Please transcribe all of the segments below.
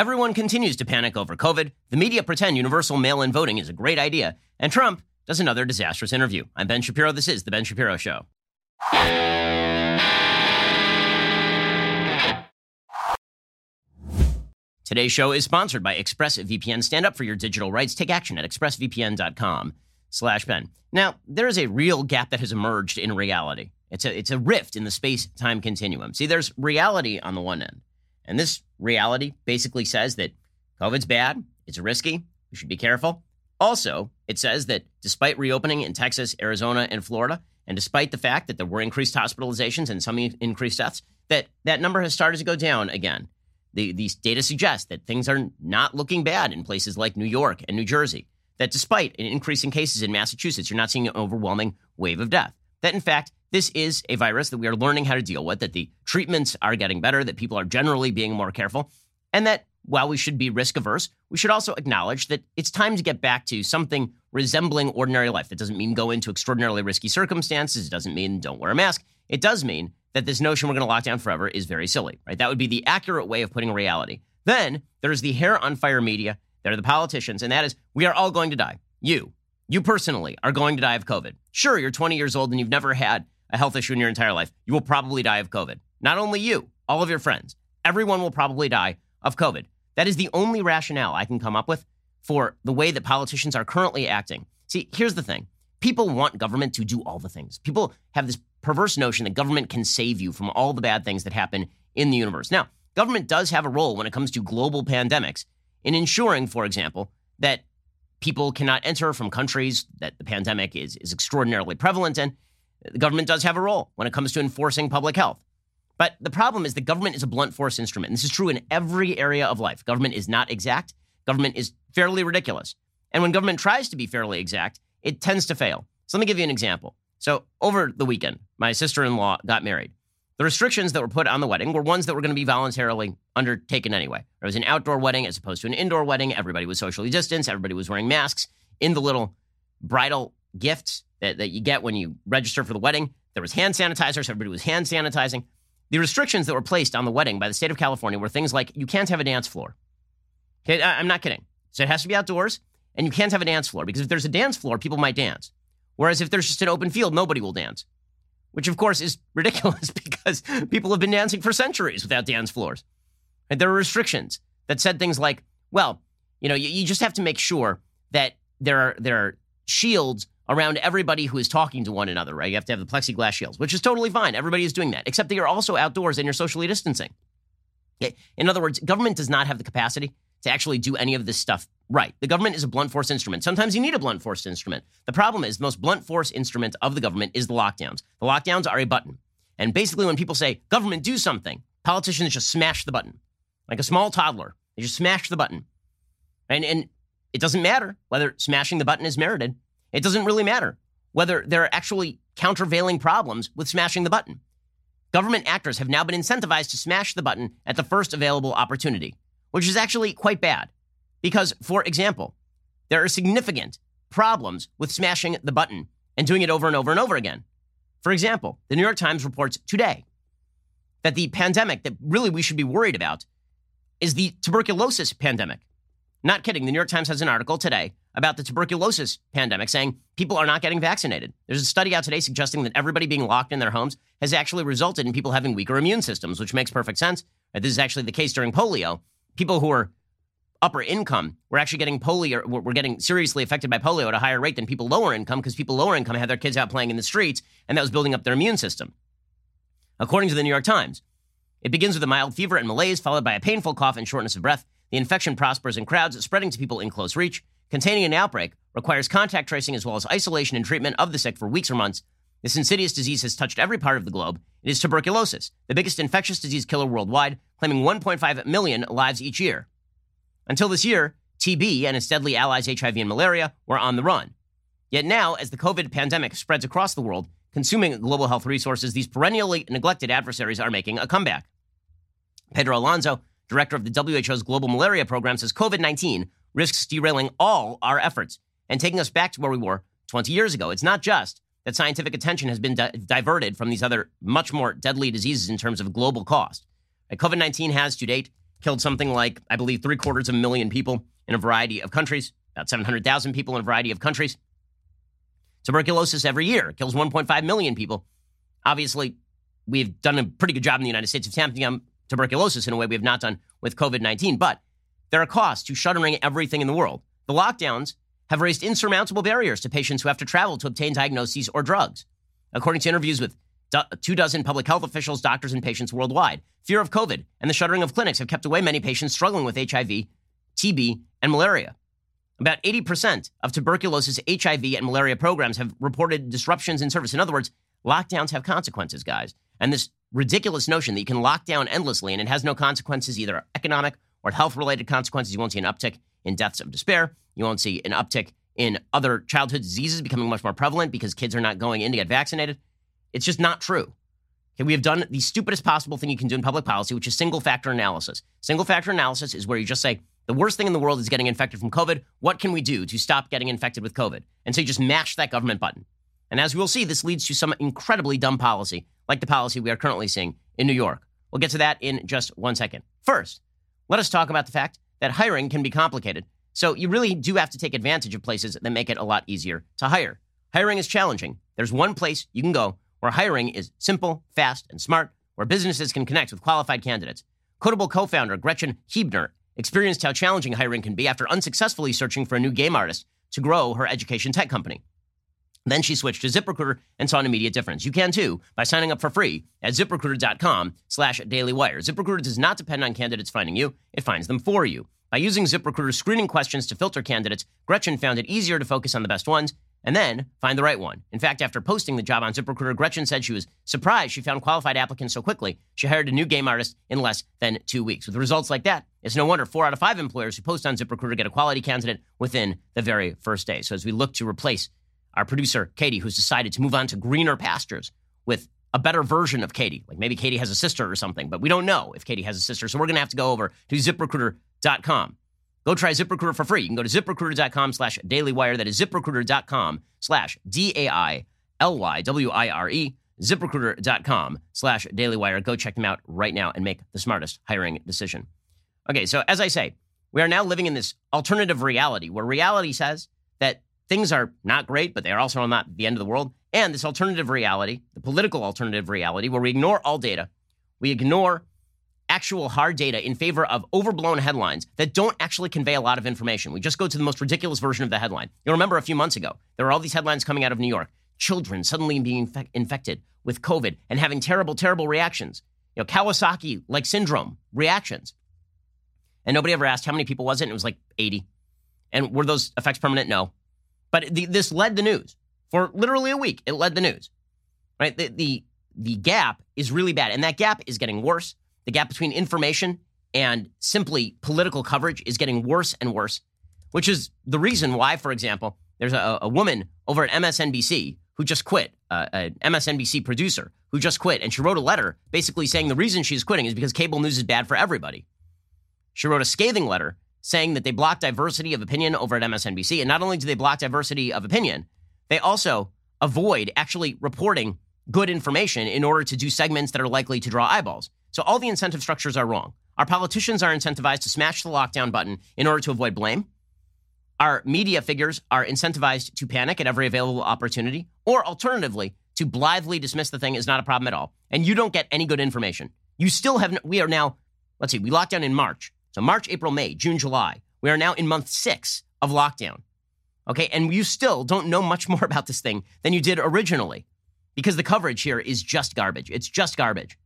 Everyone continues to panic over COVID. The media pretend universal mail in voting is a great idea. And Trump does another disastrous interview. I'm Ben Shapiro. This is The Ben Shapiro Show. Today's show is sponsored by ExpressVPN. Stand up for your digital rights. Take action at expressvpn.com slash Ben. Now, there is a real gap that has emerged in reality. It's a, it's a rift in the space-time continuum. See, there's reality on the one end. And this reality basically says that COVID's bad, it's risky, we should be careful. Also, it says that despite reopening in Texas, Arizona, and Florida, and despite the fact that there were increased hospitalizations and some increased deaths, that that number has started to go down again. The, these data suggest that things are not looking bad in places like New York and New Jersey. That despite an increase in cases in Massachusetts, you're not seeing an overwhelming wave of death. That in fact, this is a virus that we are learning how to deal with, that the treatments are getting better, that people are generally being more careful, and that while we should be risk averse, we should also acknowledge that it's time to get back to something resembling ordinary life. That doesn't mean go into extraordinarily risky circumstances. It doesn't mean don't wear a mask. It does mean that this notion we're going to lock down forever is very silly, right? That would be the accurate way of putting reality. Then there's the hair on fire media. There are the politicians, and that is we are all going to die. You, you personally are going to die of COVID. Sure, you're 20 years old and you've never had a health issue in your entire life. You will probably die of COVID. Not only you, all of your friends, everyone will probably die of COVID. That is the only rationale I can come up with for the way that politicians are currently acting. See, here's the thing people want government to do all the things. People have this perverse notion that government can save you from all the bad things that happen in the universe. Now, government does have a role when it comes to global pandemics in ensuring, for example, that people cannot enter from countries that the pandemic is, is extraordinarily prevalent in. The government does have a role when it comes to enforcing public health. But the problem is the government is a blunt force instrument. And this is true in every area of life. Government is not exact. Government is fairly ridiculous. And when government tries to be fairly exact, it tends to fail. So let me give you an example. So over the weekend, my sister-in-law got married. The restrictions that were put on the wedding were ones that were going to be voluntarily undertaken anyway. It was an outdoor wedding as opposed to an indoor wedding. Everybody was socially distanced. Everybody was wearing masks. In the little bridal gifts that, that you get when you register for the wedding, there was hand sanitizers, everybody was hand sanitizing. The restrictions that were placed on the wedding by the state of California were things like you can't have a dance floor. Okay, I, I'm not kidding. So it has to be outdoors, and you can't have a dance floor because if there's a dance floor, people might dance. Whereas if there's just an open field, nobody will dance, which of course is ridiculous because people have been dancing for centuries without dance floors. And there are restrictions that said things like, well, you know, you, you just have to make sure that there are there are shields around everybody who is talking to one another, right? You have to have the plexiglass shields, which is totally fine. Everybody is doing that, except that you're also outdoors and you're socially distancing. In other words, government does not have the capacity to actually do any of this stuff right. The government is a blunt force instrument. Sometimes you need a blunt force instrument. The problem is the most blunt force instrument of the government is the lockdowns. The lockdowns are a button. And basically, when people say, government, do something, politicians just smash the button. Like a small toddler, they just smash the button. And, and it doesn't matter whether smashing the button is merited. It doesn't really matter whether there are actually countervailing problems with smashing the button. Government actors have now been incentivized to smash the button at the first available opportunity, which is actually quite bad. Because, for example, there are significant problems with smashing the button and doing it over and over and over again. For example, the New York Times reports today that the pandemic that really we should be worried about is the tuberculosis pandemic. Not kidding. The New York Times has an article today about the tuberculosis pandemic saying people are not getting vaccinated. There's a study out today suggesting that everybody being locked in their homes has actually resulted in people having weaker immune systems, which makes perfect sense. This is actually the case during polio. People who are upper income were actually getting polio, were getting seriously affected by polio at a higher rate than people lower income because people lower income had their kids out playing in the streets, and that was building up their immune system. According to the New York Times, it begins with a mild fever and malaise, followed by a painful cough and shortness of breath. The infection prospers in crowds, spreading to people in close reach. Containing an outbreak requires contact tracing as well as isolation and treatment of the sick for weeks or months. This insidious disease has touched every part of the globe. It is tuberculosis, the biggest infectious disease killer worldwide, claiming 1.5 million lives each year. Until this year, TB and its deadly allies HIV and malaria were on the run. Yet now, as the COVID pandemic spreads across the world, consuming global health resources, these perennially neglected adversaries are making a comeback. Pedro Alonso, director of the WHO's Global Malaria Program, says COVID 19 risks derailing all our efforts and taking us back to where we were 20 years ago. It's not just that scientific attention has been di- diverted from these other much more deadly diseases in terms of global cost. COVID 19 has to date killed something like, I believe, three quarters of a million people in a variety of countries, about 700,000 people in a variety of countries. Tuberculosis every year kills 1.5 million people. Obviously, we've done a pretty good job in the United States of tamping tuberculosis in a way we have not done with COVID 19. But there are costs to shuttering everything in the world. The lockdowns have raised insurmountable barriers to patients who have to travel to obtain diagnoses or drugs. According to interviews with two dozen public health officials, doctors, and patients worldwide, fear of COVID and the shuttering of clinics have kept away many patients struggling with HIV, TB, and malaria. About 80% of tuberculosis, HIV, and malaria programs have reported disruptions in service. In other words, lockdowns have consequences, guys. And this ridiculous notion that you can lock down endlessly and it has no consequences, either economic or health related consequences. You won't see an uptick in deaths of despair. You won't see an uptick in other childhood diseases becoming much more prevalent because kids are not going in to get vaccinated. It's just not true. Okay, we have done the stupidest possible thing you can do in public policy, which is single factor analysis. Single factor analysis is where you just say, the worst thing in the world is getting infected from COVID. What can we do to stop getting infected with COVID? And so you just mash that government button. And as we will see, this leads to some incredibly dumb policy, like the policy we are currently seeing in New York. We'll get to that in just one second. First, let us talk about the fact that hiring can be complicated. So you really do have to take advantage of places that make it a lot easier to hire. Hiring is challenging. There's one place you can go where hiring is simple, fast, and smart, where businesses can connect with qualified candidates. Kodable co founder Gretchen Huebner experienced how challenging hiring can be after unsuccessfully searching for a new game artist to grow her education tech company. Then she switched to ZipRecruiter and saw an immediate difference. You can too by signing up for free at ziprecruiter.com slash dailywire. ZipRecruiter does not depend on candidates finding you, it finds them for you. By using ZipRecruiter's screening questions to filter candidates, Gretchen found it easier to focus on the best ones and then find the right one. In fact, after posting the job on ZipRecruiter, Gretchen said she was surprised she found qualified applicants so quickly. She hired a new game artist in less than two weeks. With results like that, it's no wonder four out of five employers who post on ZipRecruiter get a quality candidate within the very first day. So as we look to replace our producer, Katie, who's decided to move on to greener pastures with a better version of Katie, like maybe Katie has a sister or something, but we don't know if Katie has a sister. So we're going to have to go over to ziprecruiter.com Go try ZipRecruiter for free. You can go to ziprecruiter.com slash dailywire. That is ziprecruiter.com slash D-A-I-L-Y-W-I-R-E. ZipRecruiter.com slash dailywire. Go check them out right now and make the smartest hiring decision. Okay, so as I say, we are now living in this alternative reality where reality says things are not great, but they are also not the end of the world. And this alternative reality, the political alternative reality, where we ignore all data, we ignore actual hard data in favor of overblown headlines that don't actually convey a lot of information. We just go to the most ridiculous version of the headline. You'll remember a few months ago, there were all these headlines coming out of New York. Children suddenly being infe- infected with COVID and having terrible, terrible reactions. You know, Kawasaki like syndrome reactions. And nobody ever asked how many people was it? And it was like 80. And were those effects permanent? No. But the, this led the news for literally a week. It led the news, right? The, the, the gap is really bad. And that gap is getting worse the gap between information and simply political coverage is getting worse and worse, which is the reason why, for example, there's a, a woman over at MSNBC who just quit, uh, an MSNBC producer who just quit, and she wrote a letter basically saying the reason she's quitting is because cable news is bad for everybody. She wrote a scathing letter saying that they block diversity of opinion over at MSNBC. And not only do they block diversity of opinion, they also avoid actually reporting good information in order to do segments that are likely to draw eyeballs. So all the incentive structures are wrong. Our politicians are incentivized to smash the lockdown button in order to avoid blame. Our media figures are incentivized to panic at every available opportunity, or alternatively, to blithely dismiss the thing as not a problem at all. And you don't get any good information. You still have, we are now, let's see, we locked down in March. So March, April, May, June, July. We are now in month six of lockdown. Okay. And you still don't know much more about this thing than you did originally because the coverage here is just garbage. It's just garbage.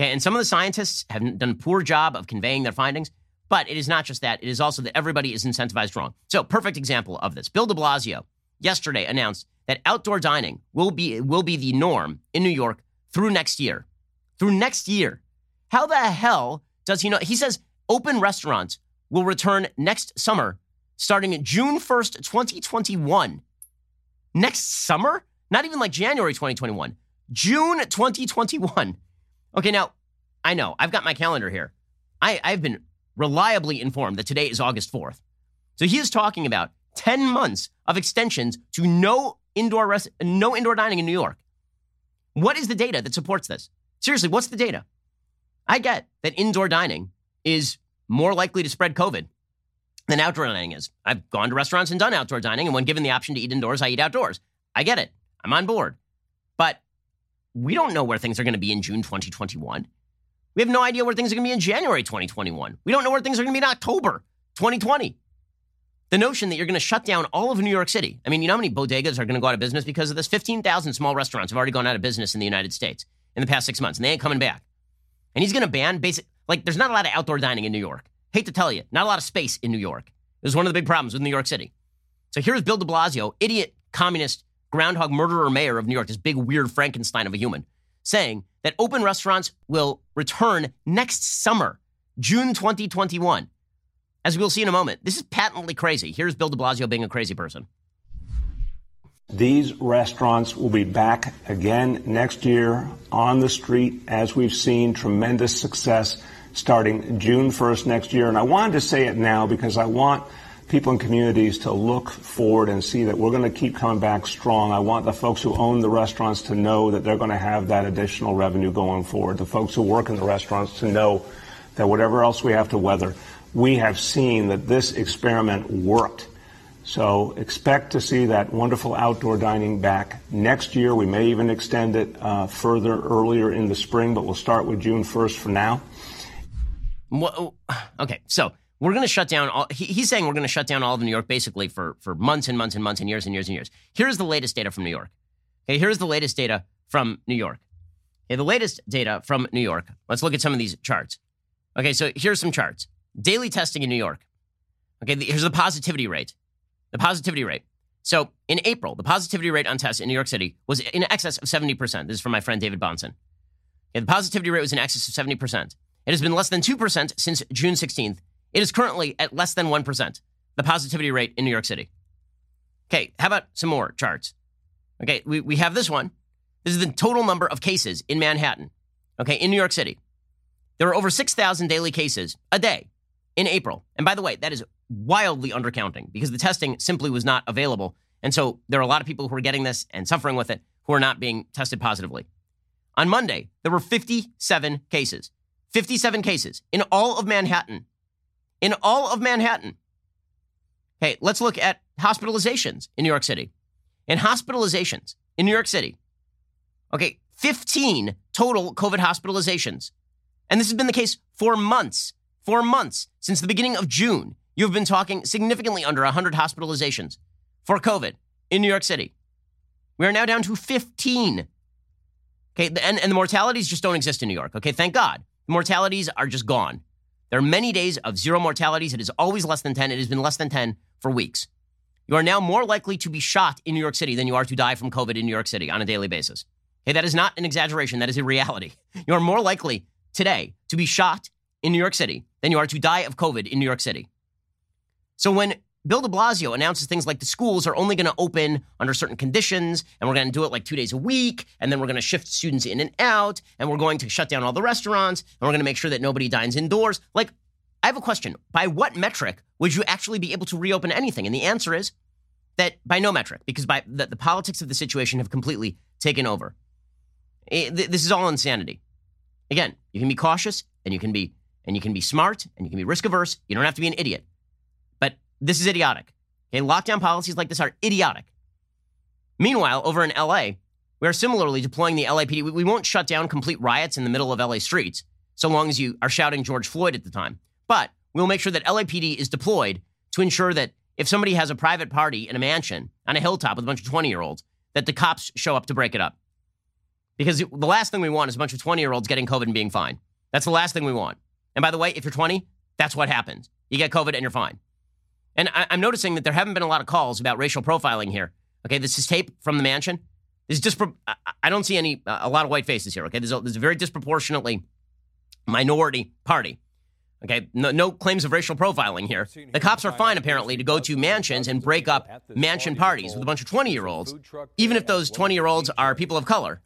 Okay, and some of the scientists have done a poor job of conveying their findings, but it is not just that. It is also that everybody is incentivized wrong. So, perfect example of this. Bill de Blasio yesterday announced that outdoor dining will be, will be the norm in New York through next year. Through next year. How the hell does he know? He says open restaurants will return next summer, starting June 1st, 2021. Next summer? Not even like January 2021. June 2021. Okay, now I know I've got my calendar here. I, I've been reliably informed that today is August 4th. So he is talking about 10 months of extensions to no indoor rest, no indoor dining in New York. What is the data that supports this? Seriously, what's the data? I get that indoor dining is more likely to spread COVID than outdoor dining is. I've gone to restaurants and done outdoor dining, and when given the option to eat indoors, I eat outdoors. I get it. I'm on board. But we don't know where things are going to be in June 2021. We have no idea where things are going to be in January 2021. We don't know where things are going to be in October 2020. The notion that you're going to shut down all of New York City. I mean, you know how many bodegas are going to go out of business because of this? 15,000 small restaurants have already gone out of business in the United States in the past six months, and they ain't coming back. And he's going to ban basic, like, there's not a lot of outdoor dining in New York. Hate to tell you, not a lot of space in New York. Was one of the big problems with New York City. So here's Bill de Blasio, idiot, communist, groundhog murderer mayor of New York, this big, weird Frankenstein of a human, saying that open restaurants will return next summer, June 2021. As we'll see in a moment, this is patently crazy. Here's Bill de Blasio being a crazy person. These restaurants will be back again next year on the street, as we've seen tremendous success starting June 1st next year. And I wanted to say it now because I want people in communities to look forward and see that we're going to keep coming back strong. I want the folks who own the restaurants to know that they're going to have that additional revenue going forward. The folks who work in the restaurants to know that whatever else we have to weather, we have seen that this experiment worked. So expect to see that wonderful outdoor dining back next year. We may even extend it uh, further earlier in the spring, but we'll start with June 1st for now. Okay, so we're going to shut down all, he, he's saying we're going to shut down all of New York basically for, for months and months and months and years and years and years. Here's the latest data from New York. Okay, here's the latest data from New York. Okay, the latest data from New York. Let's look at some of these charts. Okay, so here's some charts. Daily testing in New York. Okay, here's the positivity rate. The positivity rate. So in April, the positivity rate on tests in New York City was in excess of 70%. This is from my friend David Bahnsen. Okay, the positivity rate was in excess of 70%. It has been less than 2% since June 16th. It is currently at less than 1%, the positivity rate in New York City. Okay, how about some more charts? Okay, we, we have this one. This is the total number of cases in Manhattan, okay, in New York City. There are over 6,000 daily cases a day in April. And by the way, that is wildly undercounting because the testing simply was not available. And so there are a lot of people who are getting this and suffering with it who are not being tested positively. On Monday, there were 57 cases. 57 cases in all of Manhattan. In all of Manhattan. Hey, let's look at hospitalizations in New York City. In hospitalizations in New York City, okay, 15 total COVID hospitalizations. And this has been the case for months, for months. Since the beginning of June, you've been talking significantly under 100 hospitalizations for COVID in New York City. We are now down to 15. Okay, and, and the mortalities just don't exist in New York. Okay, thank God. Mortalities are just gone. There are many days of zero mortalities. It is always less than 10. It has been less than 10 for weeks. You are now more likely to be shot in New York City than you are to die from COVID in New York City on a daily basis. Okay, that is not an exaggeration. That is a reality. You are more likely today to be shot in New York City than you are to die of COVID in New York City. So when Bill de Blasio announces things like the schools are only going to open under certain conditions, and we're going to do it like two days a week, and then we're going to shift students in and out, and we're going to shut down all the restaurants, and we're going to make sure that nobody dines indoors. Like, I have a question. By what metric would you actually be able to reopen anything? And the answer is that by no metric, because by the, the politics of the situation have completely taken over. It, th- this is all insanity. Again, you can be cautious, and you can be and you can be smart, and you can be risk averse. You don't have to be an idiot. This is idiotic. Okay, lockdown policies like this are idiotic. Meanwhile, over in LA, we are similarly deploying the LAPD. We won't shut down complete riots in the middle of LA streets so long as you are shouting George Floyd at the time. But we'll make sure that LAPD is deployed to ensure that if somebody has a private party in a mansion on a hilltop with a bunch of 20 year olds, that the cops show up to break it up. Because the last thing we want is a bunch of 20 year olds getting COVID and being fine. That's the last thing we want. And by the way, if you're 20, that's what happens. You get COVID and you're fine. And I, am noticing that there haven't been a lot of calls about racial profiling here. Okay, this is tape from the mansion. This is just, I don't see any, uh, a lot of white faces here. Okay, there's a, there's a very disproportionately minority party. Okay, no, no, claims of racial profiling here. The cops are fine, apparently, to go to mansions and break up mansion parties with a bunch of 20 year olds, even if those 20 year olds are people of color.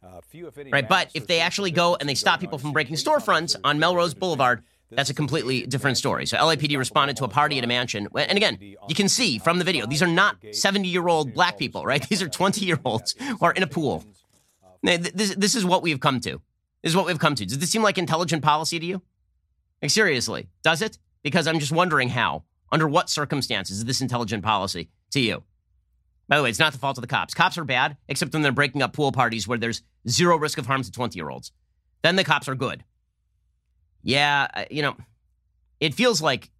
Right, but if they actually go and they stop people from breaking storefronts on Melrose Boulevard, that's a completely different story. So LAPD responded to a party at a mansion. And again, you can see from the video, these are not 70 year old black people, right? These are 20 year olds who are in a pool. This, this is what we've come to. This is what we've come to. Does this seem like intelligent policy to you? Like, seriously, does it? Because I'm just wondering how, under what circumstances is this intelligent policy to you? By the way, it's not the fault of the cops. Cops are bad, except when they're breaking up pool parties where there's zero risk of harm to 20 year olds. Then the cops are good. Yeah, uh, you know, it feels like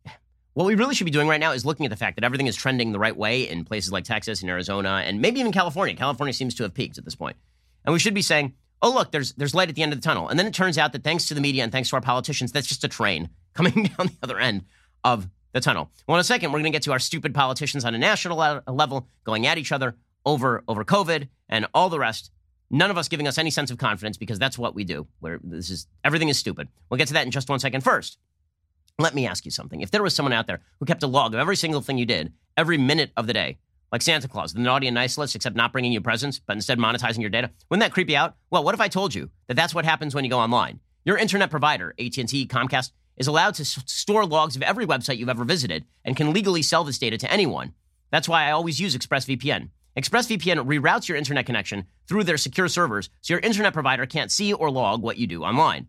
what we really should be doing right now is looking at the fact that everything is trending the right way in places like Texas and Arizona and maybe even California. California seems to have peaked at this point. And we should be saying, oh, look, there's, there's light at the end of the tunnel. And then it turns out that thanks to the media and thanks to our politicians, that's just a train coming down the other end of the tunnel. Well, in a second, we're going to get to our stupid politicians on a national level going at each other over, over COVID and all the rest. None of us giving us any sense of confidence because that's what we do. Where this is everything is stupid. We'll get to that in just one second. First, let me ask you something. If there was someone out there who kept a log of every single thing you did, every minute of the day, like Santa Claus, the naughty and nice list, except not bringing you presents, but instead monetizing your data, wouldn't that creep you out? Well, what if I told you that that's what happens when you go online? Your internet provider, AT&T, Comcast, is allowed to s- store logs of every website you've ever visited and can legally sell this data to anyone. That's why I always use ExpressVPN. ExpressVPN reroutes your internet connection through their secure servers so your internet provider can't see or log what you do online.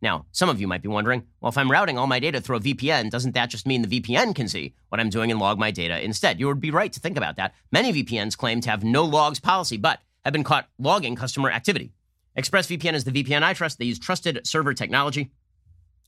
Now, some of you might be wondering, well, if I'm routing all my data through a VPN, doesn't that just mean the VPN can see what I'm doing and log my data instead? You would be right to think about that. Many VPNs claim to have no logs policy, but have been caught logging customer activity. ExpressVPN is the VPN I trust. They use trusted server technology.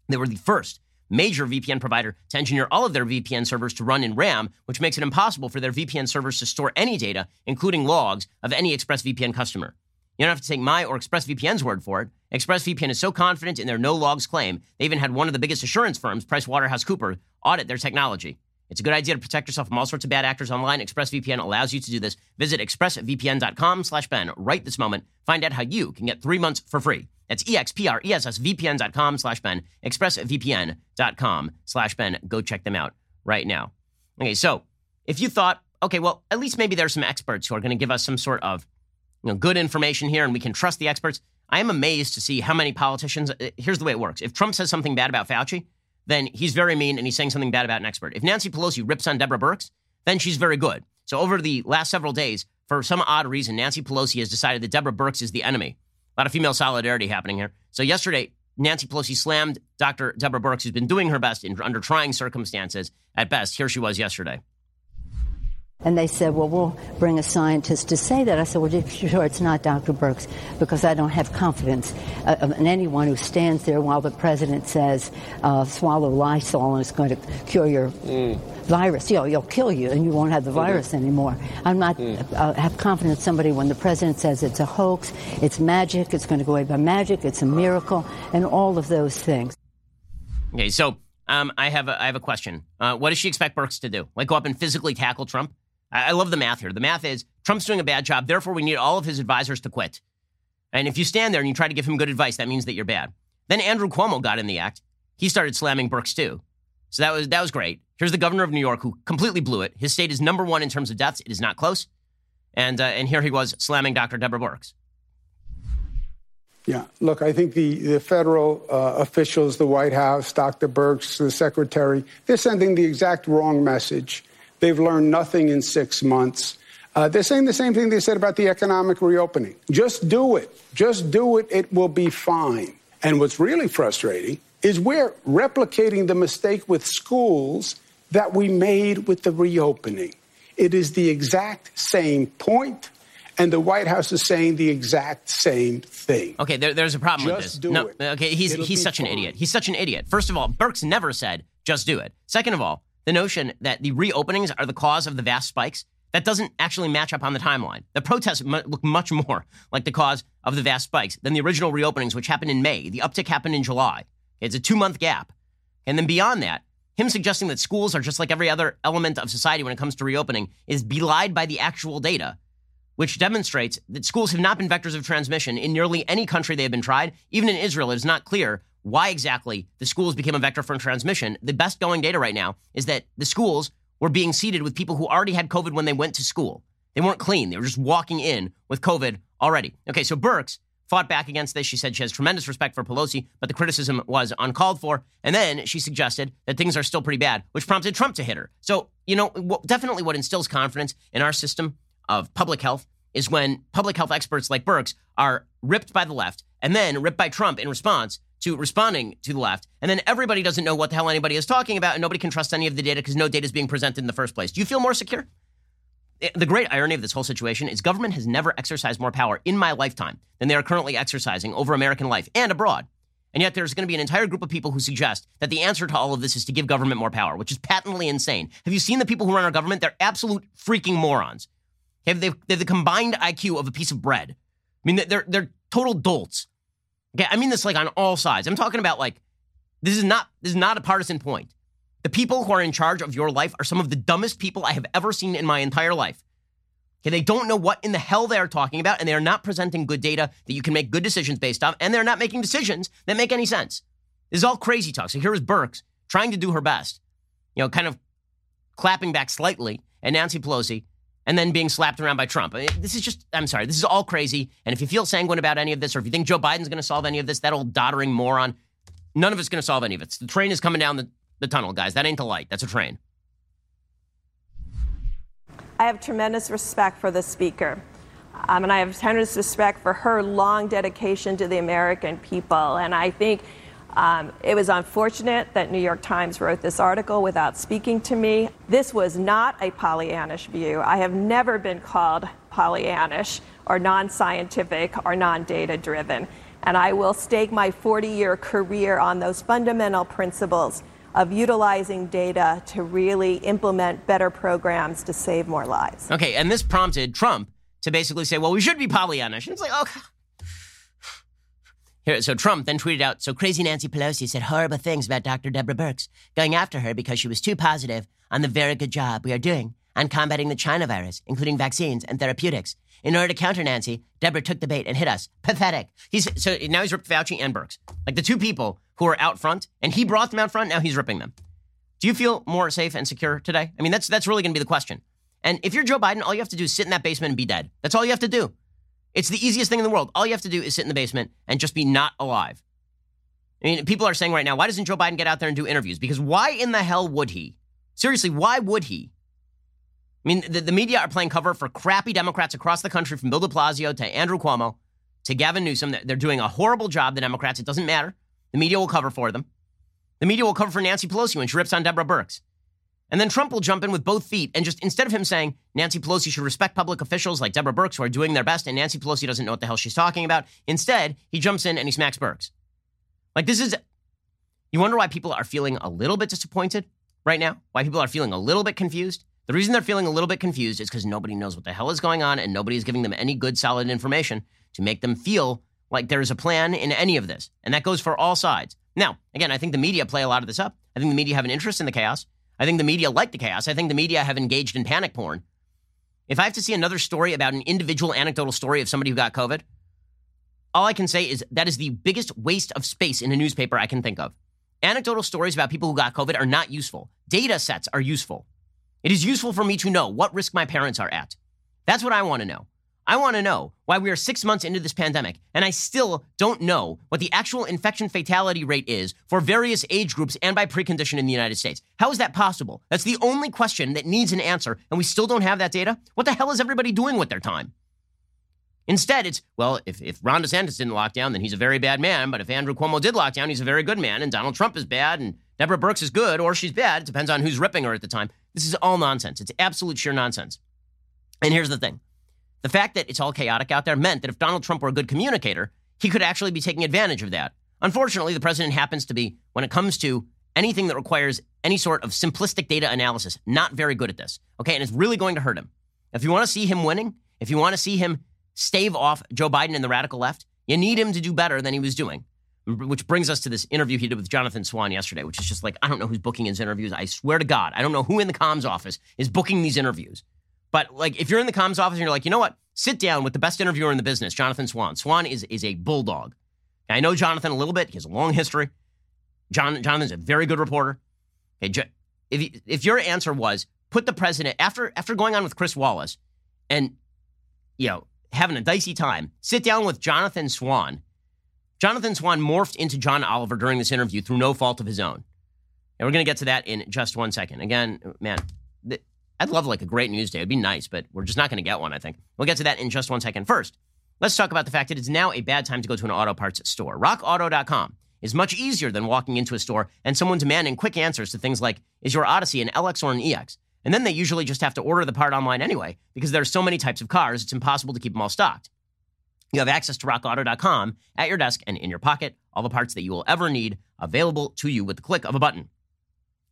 They were the first major VPN provider to engineer all of their VPN servers to run in RAM, which makes it impossible for their VPN servers to store any data, including logs, of any ExpressVPN customer. You don't have to take my or ExpressVPN's word for it. ExpressVPN is so confident in their no logs claim, they even had one of the biggest assurance firms, PricewaterhouseCoopers, audit their technology. It's a good idea to protect yourself from all sorts of bad actors online. ExpressVPN allows you to do this. Visit expressvpn.com slash Ben right this moment. Find out how you can get three months for free. That's expressvpn.com slash Ben. expressvpn.com slash Ben. Go check them out right now. Okay, so if you thought, okay, well, at least maybe there's some experts who are going to give us some sort of you know, good information here and we can trust the experts. I am amazed to see how many politicians. Uh, here's the way it works. If Trump says something bad about Fauci, then he's very mean and he's saying something bad about an expert. If Nancy Pelosi rips on Deborah Birx, then she's very good. So over the last several days, for some odd reason, Nancy Pelosi has decided that Deborah Birx is the enemy. A lot of female solidarity happening here. So yesterday, Nancy Pelosi slammed Dr. Deborah Birx, who's been doing her best in, under trying circumstances at best. Here she was yesterday. And they said, well, we'll bring a scientist to say that. I said, well, sure, it's not Dr. Birx because I don't have confidence uh, in anyone who stands there while the president says, uh, swallow Lysol and it's going to cure your mm. Virus. You know, it'll kill you and you won't have the virus mm-hmm. anymore. I'm not mm. uh, have confidence in somebody when the president says it's a hoax, it's magic, it's going to go away by magic, it's a miracle, and all of those things. Okay, so um, I have a, I have a question. Uh, what does she expect Birx to do? Like go up and physically tackle Trump? I love the math here. The math is Trump's doing a bad job, therefore, we need all of his advisors to quit. And if you stand there and you try to give him good advice, that means that you're bad. Then Andrew Cuomo got in the act. He started slamming Birx too. So that was that was great. Here's the governor of New York who completely blew it. His state is number one in terms of deaths. It is not close. And uh, and here he was slamming Dr. Deborah Birx. Yeah, look, I think the, the federal uh, officials, the White House, Dr. Birx, the secretary, they're sending the exact wrong message. They've learned nothing in six months. Uh, they're saying the same thing they said about the economic reopening. Just do it. Just do it. It will be fine. And what's really frustrating is we're replicating the mistake with schools that we made with the reopening. It is the exact same point, and the White House is saying the exact same thing. Okay, there, there's a problem just with this. no, it. okay, he's he's such fine. an idiot. He's such an idiot. First of all, Birx never said just do it. Second of all, the notion that the reopenings are the cause of the vast spikes, that doesn't actually match up on the timeline. The protests look much more like the cause of the vast spikes than the original reopenings, which happened in May. The uptick happened in July. It's a two month gap. And then beyond that, him suggesting that schools are just like every other element of society when it comes to reopening is belied by the actual data, which demonstrates that schools have not been vectors of transmission in nearly any country they have been tried. Even in Israel, it is not clear why exactly the schools became a vector for transmission, the best going data right now is that the schools were being seeded with people who already had COVID when they went to school. They weren't clean. They were just walking in with COVID already. Okay, so Birx fought back against this. She said she has tremendous respect for Pelosi, but the criticism was uncalled for. And then she suggested that things are still pretty bad, which prompted Trump to hit her. So, you know, definitely what instills confidence in our system of public health is when public health experts like Birx are ripped by the left and then ripped by Trump in response to responding to the left, and then everybody doesn't know what the hell anybody is talking about, and nobody can trust any of the data because no data is being presented in the first place. Do you feel more secure? The great irony of this whole situation is government has never exercised more power in my lifetime than they are currently exercising over American life and abroad. And yet there's going to be an entire group of people who suggest that the answer to all of this is to give government more power, which is patently insane. Have you seen the people who run our government? They're absolute freaking morons. They've, they've the combined IQ of a piece of bread. I mean, they're, they're total dolts. Okay, I mean this like on all sides. I'm talking about like, this is not, this is not a partisan point. The people who are in charge of your life are some of the dumbest people I have ever seen in my entire life. Okay, they don't know what in the hell they are talking about, and they are not presenting good data that you can make good decisions based on, and they're not making decisions that make any sense. This is all crazy talk. So here is Birx trying to do her best, you know, kind of clapping back slightly at Nancy Pelosi and then being slapped around by Trump. this is just, I'm sorry, this is all crazy. And if you feel sanguine about any of this, or if you think Joe Biden's going to solve any of this, that old doddering moron, none of it's going to solve any of it. The train is coming down the, the tunnel, guys. That ain't the light. That's a train. I have tremendous respect for the speaker. Um, and I have tremendous respect for her long dedication to the American people. And I think um, it was unfortunate that New York Times wrote this article without speaking to me. This was not a Pollyannish view. I have never been called Pollyannish or non scientific or non data driven. And I will stake my 40 year career on those fundamental principles of utilizing data to really implement better programs to save more lives. Okay, and this prompted Trump to basically say, well, we should be Pollyannish. And it's like, okay. Here, so Trump then tweeted out, so crazy Nancy Pelosi said horrible things about Dr. Deborah Birx, going after her because she was too positive on the very good job we are doing on combating the China virus, including vaccines and therapeutics. In order to counter Nancy, Deborah took the bait and hit us. Pathetic. He's so now he's ripped Fauci and Birx, like the two people who are out front, and he brought them out front. Now he's ripping them. Do you feel more safe and secure today? I mean, that's that's really going to be the question. And if you're Joe Biden, all you have to do is sit in that basement and be dead. That's all you have to do. It's the easiest thing in the world. All you have to do is sit in the basement and just be not alive. I mean, people are saying right now, why doesn't Joe Biden get out there and do interviews? Because why in the hell would he? Seriously, why would he? I mean, the, the media are playing cover for crappy Democrats across the country, from Bill de Blasio to Andrew Cuomo to Gavin Newsom. They're doing a horrible job, the Democrats. It doesn't matter. The media will cover for them. The media will cover for Nancy Pelosi when she rips on Deborah Birx. And then Trump will jump in with both feet and just instead of him saying Nancy Pelosi should respect public officials like Deborah Birx who are doing their best and Nancy Pelosi doesn't know what the hell she's talking about, instead he jumps in and he smacks Birx. Like this is you wonder why people are feeling a little bit disappointed right now? Why people are feeling a little bit confused? The reason they're feeling a little bit confused is because nobody knows what the hell is going on and nobody is giving them any good solid information to make them feel like there is a plan in any of this. And that goes for all sides. Now, again, I think the media play a lot of this up. I think the media have an interest in the chaos. I think the media like the chaos. I think the media have engaged in panic porn. If I have to see another story about an individual anecdotal story of somebody who got COVID, all I can say is that is the biggest waste of space in a newspaper I can think of. Anecdotal stories about people who got COVID are not useful. Data sets are useful. It is useful for me to know what risk my parents are at. That's what I want to know. I want to know why we are six months into this pandemic and I still don't know what the actual infection fatality rate is for various age groups and by precondition in the United States. How is that possible? That's the only question that needs an answer, and we still don't have that data? What the hell is everybody doing with their time? Instead, it's, well, if, if Ron DeSantis didn't lock down, then he's a very bad man. But if Andrew Cuomo did lock down, he's a very good man. And Donald Trump is bad, and Deborah Birx is good, or she's bad. It depends on who's ripping her at the time. This is all nonsense. It's absolute sheer nonsense. And here's the thing the fact that it's all chaotic out there meant that if Donald Trump were a good communicator, he could actually be taking advantage of that. Unfortunately, the president happens to be, when it comes to anything that requires any sort of simplistic data analysis, not very good at this. Okay, and it's really going to hurt him. If you want to see him winning, if you want to see him stave off Joe Biden and the radical left, you need him to do better than he was doing. Which brings us to this interview he did with Jonathan Swan yesterday, which is just like, I don't know who's booking his interviews. I swear to God, I don't know who in the comms office is booking these interviews. But like, if you're in the comms office and you're like, you know what, sit down with the best interviewer in the business, Jonathan Swan. Swan is is a bulldog. I know Jonathan a little bit. He has a long history. John Jonathan's a very good reporter. Okay, if if your answer was put the president after after going on with Chris Wallace, and you know having a dicey time, sit down with Jonathan Swan. Jonathan Swan morphed into John Oliver during this interview through no fault of his own. And we're going to get to that in just one second. Again, man, I'd love like a great news day. It'd be nice, but we're just not going to get one, I think. We'll get to that in just one second. First, let's talk about the fact that it's now a bad time to go to an auto parts store. RockAuto.com is much easier than walking into a store and someone demanding quick answers to things like, is your Odyssey an LX or an EX? And then they usually just have to order the part online anyway, because there are so many types of cars, it's impossible to keep them all stocked. You have access to rockauto.com at your desk and in your pocket, all the parts that you will ever need available to you with the click of a button.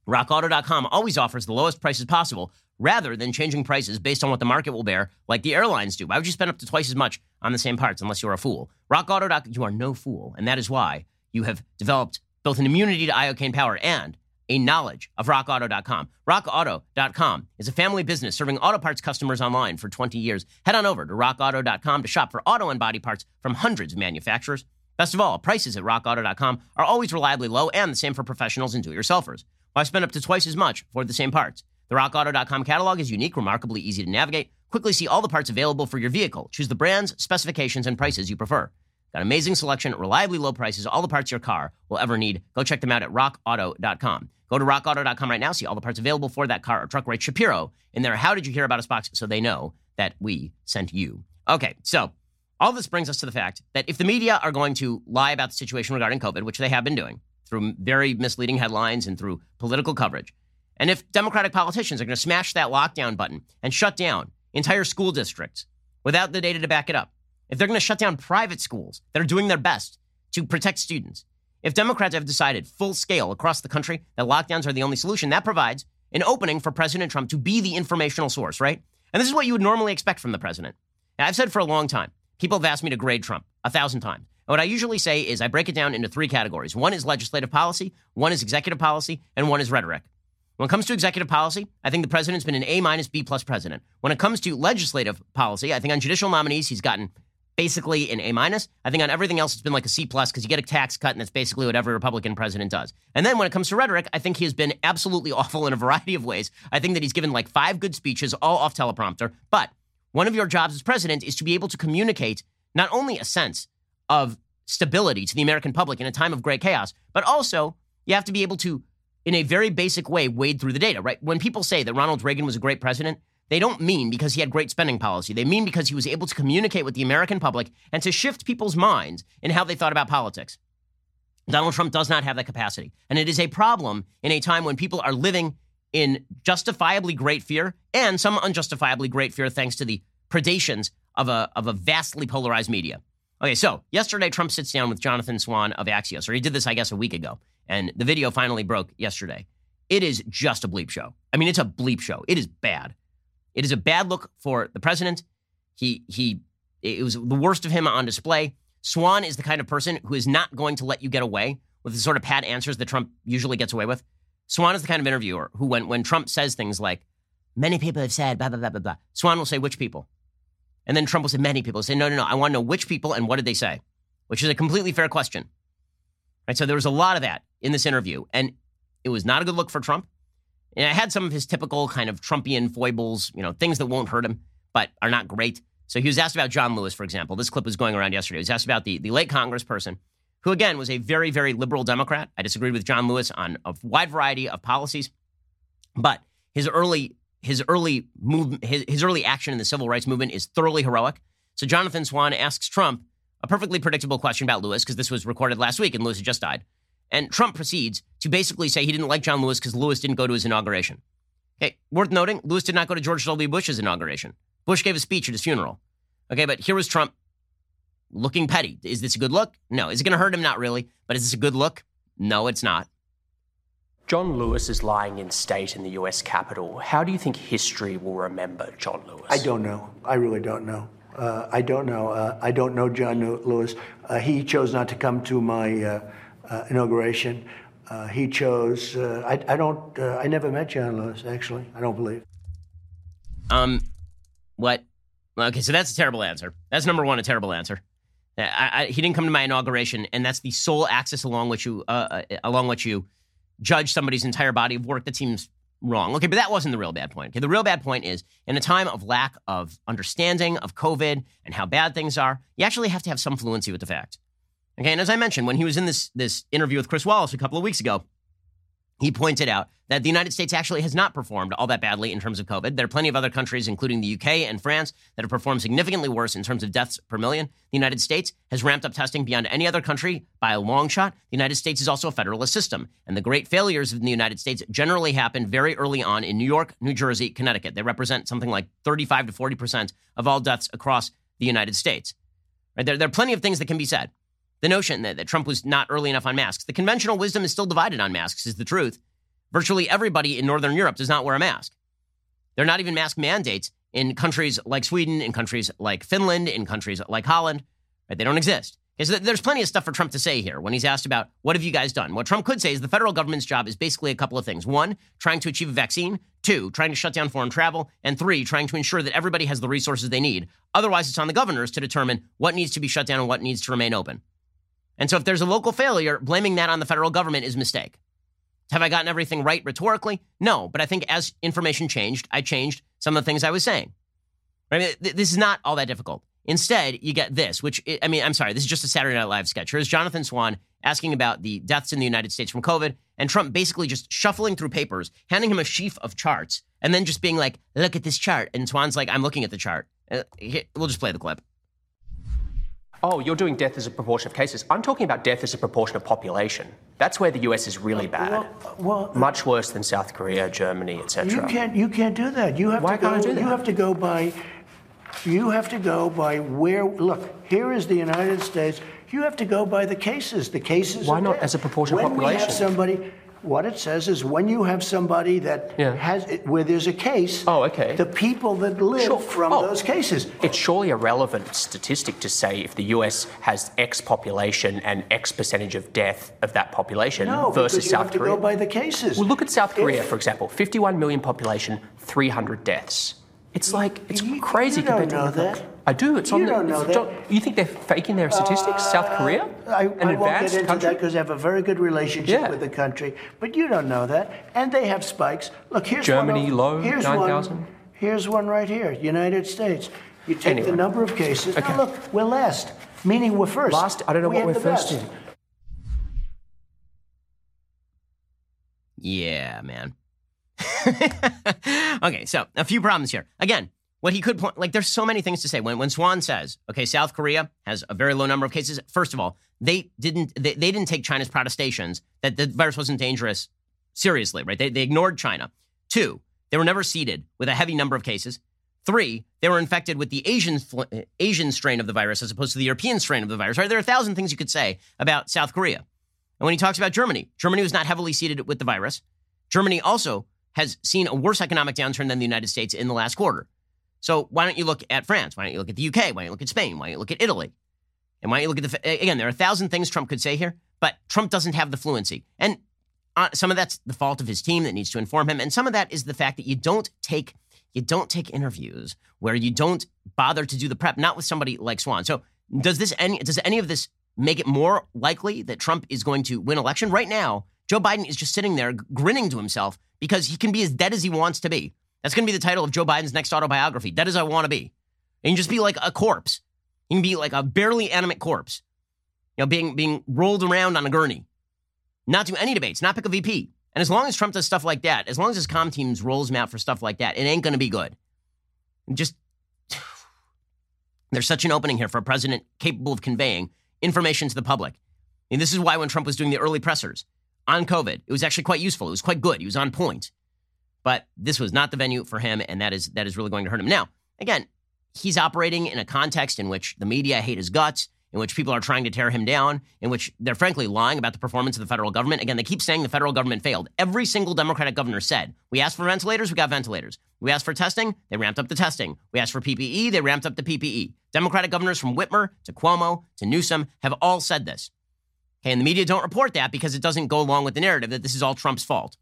RockAuto.com always offers the lowest prices possible rather than changing prices based on what the market will bear, like the airlines do. Why would you spend up to twice as much on the same parts unless you're a fool? RockAuto.com, you are no fool. And that is why you have developed both an immunity to iocane powder and a knowledge of rockauto.com. Rockauto.com is a family business serving auto parts customers online for 20 years. Head on over to rockauto.com to shop for auto and body parts from hundreds of manufacturers. Best of all, prices at rockauto.com are always reliably low and the same for professionals and do it yourselfers. Why spend up to twice as much for the same parts? The rockauto.com catalog is unique, remarkably easy to navigate. Quickly see all the parts available for your vehicle. Choose the brands, specifications, and prices you prefer. Got amazing selection, reliably low prices, all the parts your car will ever need. Go check them out at rockauto.com. Go to rockauto.com right now, see all the parts available for that car or truck. Write, Shapiro in their. How did you hear about us box so they know that we sent you? Okay, so all this brings us to the fact that if the media are going to lie about the situation regarding COVID, which they have been doing through very misleading headlines and through political coverage, and if Democratic politicians are going to smash that lockdown button and shut down entire school districts without the data to back it up, if they're going to shut down private schools that are doing their best to protect students, if Democrats have decided full scale across the country that lockdowns are the only solution, that provides an opening for President Trump to be the informational source, right? And this is what you would normally expect from the president. Now, I've said for a long time, people have asked me to grade Trump a thousand times. And what I usually say is I break it down into three categories. One is legislative policy, one is executive policy, and one is rhetoric. When it comes to executive policy, I think the president's been an A minus B plus president. When it comes to legislative policy, I think on judicial nominees, he's gotten basically an A minus. I think on everything else, it's been like a C plus because you get a tax cut, and that's basically what every Republican president does. And then when it comes to rhetoric, I think he has been absolutely awful in a variety of ways. I think that he's given like five good speeches, all off teleprompter. But one of your jobs as president is to be able to communicate not only a sense of stability to the American public in a time of great chaos, but also you have to be able to in a very basic way, wade through the data, right? When people say that Ronald Reagan was a great president, they don't mean because he had great spending policy. They mean because he was able to communicate with the American public and to shift people's minds in how they thought about politics. Donald Trump does not have that capacity. And it is a problem in a time when people are living in justifiably great fear and some unjustifiably great fear thanks to the predations of a, of a vastly polarized media. Okay, so yesterday Trump sits down with Jonathan Swan of Axios, or he did this, I guess, a week ago and the video finally broke yesterday. It is just a bleep show. I mean, it's a bleep show. It is bad. It is a bad look for the president. He he it was the worst of him on display. Swan is the kind of person who is not going to let you get away with the sort of pat answers that Trump usually gets away with. Swan is the kind of interviewer who, when, when Trump says things like, many people have said, blah, blah, blah, blah, blah, Swan will say, which people? And then Trump will say, many people. Say, no, no, no, I want to know which people and what did they say? Which is a completely fair question. Right? So there was a lot of that in this interview, and it was not a good look for Trump. And I had some of his typical kind of Trumpian foibles, you know, things that won't hurt him, but are not great. So he was asked about John Lewis, for example. This clip was going around yesterday. He was asked about the, the late congressperson, who again was a very, very liberal Democrat. I disagreed with John Lewis on a wide variety of policies, but his early his early move his, his early action in the civil rights movement is thoroughly heroic. So Jonathan Swan asks Trump a perfectly predictable question about Lewis because this was recorded last week and Lewis had just died. And Trump proceeds to basically say he didn't like John Lewis because Lewis didn't go to his inauguration. Okay, worth noting, Lewis did not go to George W. Bush's inauguration. Bush gave a speech at his funeral. Okay, but here was Trump looking petty. Is this a good look? No. Is it going to hurt him? Not really. But is this a good look? No, it's not. John Lewis is lying in state in the US Capitol. How do you think history will remember John Lewis? I don't know. I really don't know. Uh, I don't know. Uh, I don't know John Lewis. Uh, he chose not to come to my uh, uh, inauguration. Uh, he chose. Uh, I, I, don't. Uh, I never met John Lewis. Actually, I don't believe. Um, what? Okay, so that's a terrible answer. That's number one, a terrible answer. Uh, I, I, he didn't come to my inauguration, and that's the sole axis along which you along which you judge somebody's entire body of work. That seems wrong. Okay, but that wasn't the real bad point. Okay, the real bad point is in a time of lack of understanding of COVID and how bad things are, you actually have to have some fluency with the facts. Okay, and as I mentioned, when he was in this this interview with Chris Wallace a couple of weeks ago, he pointed out that the United States actually has not performed all that badly in terms of COVID. There are plenty of other countries, including the UK and France, that have performed significantly worse in terms of deaths per million. The United States has ramped up testing beyond any other country by a long shot. The United States is also a federalist system, and the great failures in the United States generally happen very early on in New York, New Jersey, Connecticut. They represent something like 35 to 40 percent of all deaths across the United States. Right? There, there are plenty of things that can be said. The notion that, that Trump was not early enough on masks. The conventional wisdom is still divided on masks, is the truth. Virtually everybody in Northern Europe does not wear a mask. There are not even mask mandates in countries like Sweden, in countries like Finland, in countries like Holland. Right? They don't exist. So there's plenty of stuff for Trump to say here when he's asked about what have you guys done. What Trump could say is the federal government's job is basically a couple of things: one, trying to achieve a vaccine; two, trying to shut down foreign travel; and three, trying to ensure that everybody has the resources they need. Otherwise, it's on the governors to determine what needs to be shut down and what needs to remain open. And so, if there's a local failure, blaming that on the federal government is a mistake. Have I gotten everything right rhetorically? No, but I think as information changed, I changed some of the things I was saying. Right? This is not all that difficult. Instead, you get this, which, I mean, I'm sorry, this is just a Saturday Night Live sketch. Here's Jonathan Swan asking about the deaths in the United States from COVID, and Trump basically just shuffling through papers, handing him a sheaf of charts, and then just being like, look at this chart. And Swan's like, I'm looking at the chart. Uh, we'll just play the clip. Oh, you're doing death as a proportion of cases. I'm talking about death as a proportion of population. That's where the US is really uh, bad. Well, uh, well much worse than South Korea, Germany, etc. You can't you can't do that. You have Why to go, can't I do that? You have to go by you have to go by where look, here is the United States. You have to go by the cases. The cases Why not as a proportion when of population? We have somebody what it says is when you have somebody that yeah. has where there's a case. Oh, okay. The people that live sure. from oh. those cases. It's surely a relevant statistic to say if the U.S. has X population and X percentage of death of that population no, versus you South have Korea. To go by the cases. Well, look at South Korea, if, for example. 51 million population, 300 deaths. It's like it's you, crazy you compared don't to know that. I do. It's you on don't the, know that. you think they're faking their statistics? Uh, South Korea, I, an I advanced won't get into country? that because I have a very good relationship yeah. with the country. But you don't know that, and they have spikes. Look, here's Germany one of, low here's nine. Here's one right here. United States. You take anyway. the number of cases. Okay. Now look, we're last, meaning we're first. Last. I don't know we what we're first best. in. Yeah, man. okay, so a few problems here. Again, what he could point, like, there's so many things to say. When, when Swan says, okay, South Korea has a very low number of cases, first of all, they didn't, they, they didn't take China's protestations that the virus wasn't dangerous seriously, right? They, they ignored China. Two, they were never seeded with a heavy number of cases. Three, they were infected with the Asian eh, Asian strain of the virus as opposed to the European strain of the virus. Right? There are a thousand things you could say about South Korea. And when he talks about Germany, Germany was not heavily seeded with the virus. Germany also has seen a worse economic downturn than the United States in the last quarter. So why don't you look at France? Why don't you look at the UK? Why don't you look at Spain? Why don't you look at Italy? And why don't you look at the again? There are a thousand things Trump could say here, but Trump doesn't have the fluency, and uh, some of that's the fault of his team that needs to inform him, and some of that is the fact that you don't take you don't take interviews where you don't bother to do the prep, not with somebody like Swan. So does this any does any of this make it more likely that Trump is going to win election? Right now, Joe Biden is just sitting there grinning to himself because he can be as dead as he wants to be. That's going to be the title of Joe Biden's next autobiography. That is I want to be. And just be like a corpse. You can be like a barely animate corpse. You know, being being rolled around on a gurney. Not do any debates, not pick a VP. And as long as Trump does stuff like that, as long as his com teams rolls him out for stuff like that, it ain't going to be good. Just there's such an opening here for a president capable of conveying information to the public. And this is why when Trump was doing the early pressers on COVID, it was actually quite useful. It was quite good. He was on point. But this was not the venue for him, and that is that is really going to hurt him. Now, again, he's operating in a context in which the media hate his guts, in which people are trying to tear him down, in which they're frankly lying about the performance of the federal government. Again, they keep saying the federal government failed. Every single Democratic governor said, we asked for ventilators, we got ventilators. We asked for testing, they ramped up the testing. We asked for PPE, they ramped up the PPE. Democratic governors from Whitmer to Cuomo to Newsom have all said this. Okay, and the media don't report that because it doesn't go along with the narrative that this is all Trump's fault.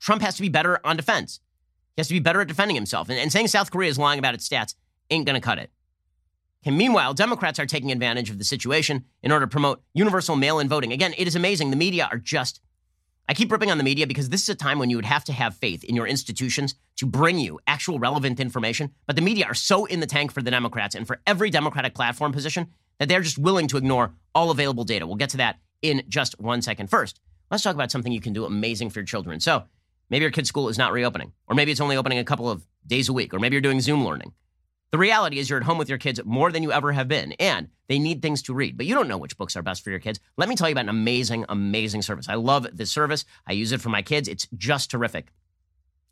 Trump has to be better on defense. He has to be better at defending himself. And, and saying South Korea is lying about its stats ain't going to cut it. And meanwhile, Democrats are taking advantage of the situation in order to promote universal mail in voting. Again, it is amazing. The media are just. I keep ripping on the media because this is a time when you would have to have faith in your institutions to bring you actual relevant information. But the media are so in the tank for the Democrats and for every Democratic platform position that they're just willing to ignore all available data. We'll get to that in just one second. First, Let's talk about something you can do amazing for your children. So maybe your kid's school is not reopening, or maybe it's only opening a couple of days a week, or maybe you're doing Zoom learning. The reality is you're at home with your kids more than you ever have been, and they need things to read, but you don't know which books are best for your kids. Let me tell you about an amazing, amazing service. I love this service. I use it for my kids. It's just terrific.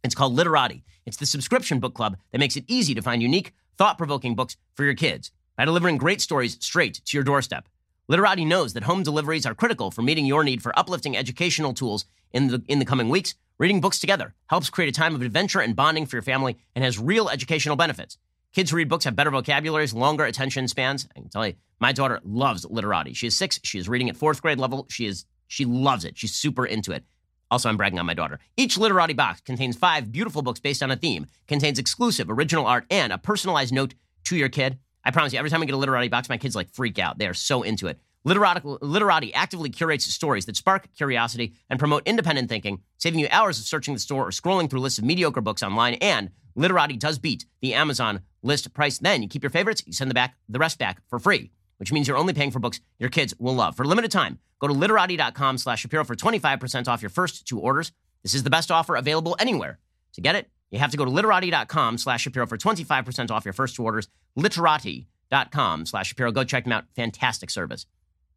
It's called Literati. It's the subscription book club that makes it easy to find unique, thought provoking books for your kids by delivering great stories straight to your doorstep. Literati knows that home deliveries are critical for meeting your need for uplifting educational tools in the, in the coming weeks. Reading books together helps create a time of adventure and bonding for your family and has real educational benefits. Kids who read books have better vocabularies, longer attention spans. I can tell you, my daughter loves literati. She is six. She is reading at fourth grade level. She is she loves it. She's super into it. Also, I'm bragging on my daughter. Each literati box contains five beautiful books based on a theme, contains exclusive original art, and a personalized note to your kid. I promise you, every time I get a literati box, my kids like freak out. They are so into it. Literati, literati actively curates stories that spark curiosity and promote independent thinking, saving you hours of searching the store or scrolling through lists of mediocre books online. And Literati does beat the Amazon list price. Then you keep your favorites, you send the back the rest back for free, which means you're only paying for books your kids will love. For limited time, go to literati.com slash Shapiro for 25% off your first two orders. This is the best offer available anywhere. To get it, you have to go to literati.com slash Shapiro for 25% off your first two orders. Literati.com slash Shapiro. Go check them out. Fantastic service.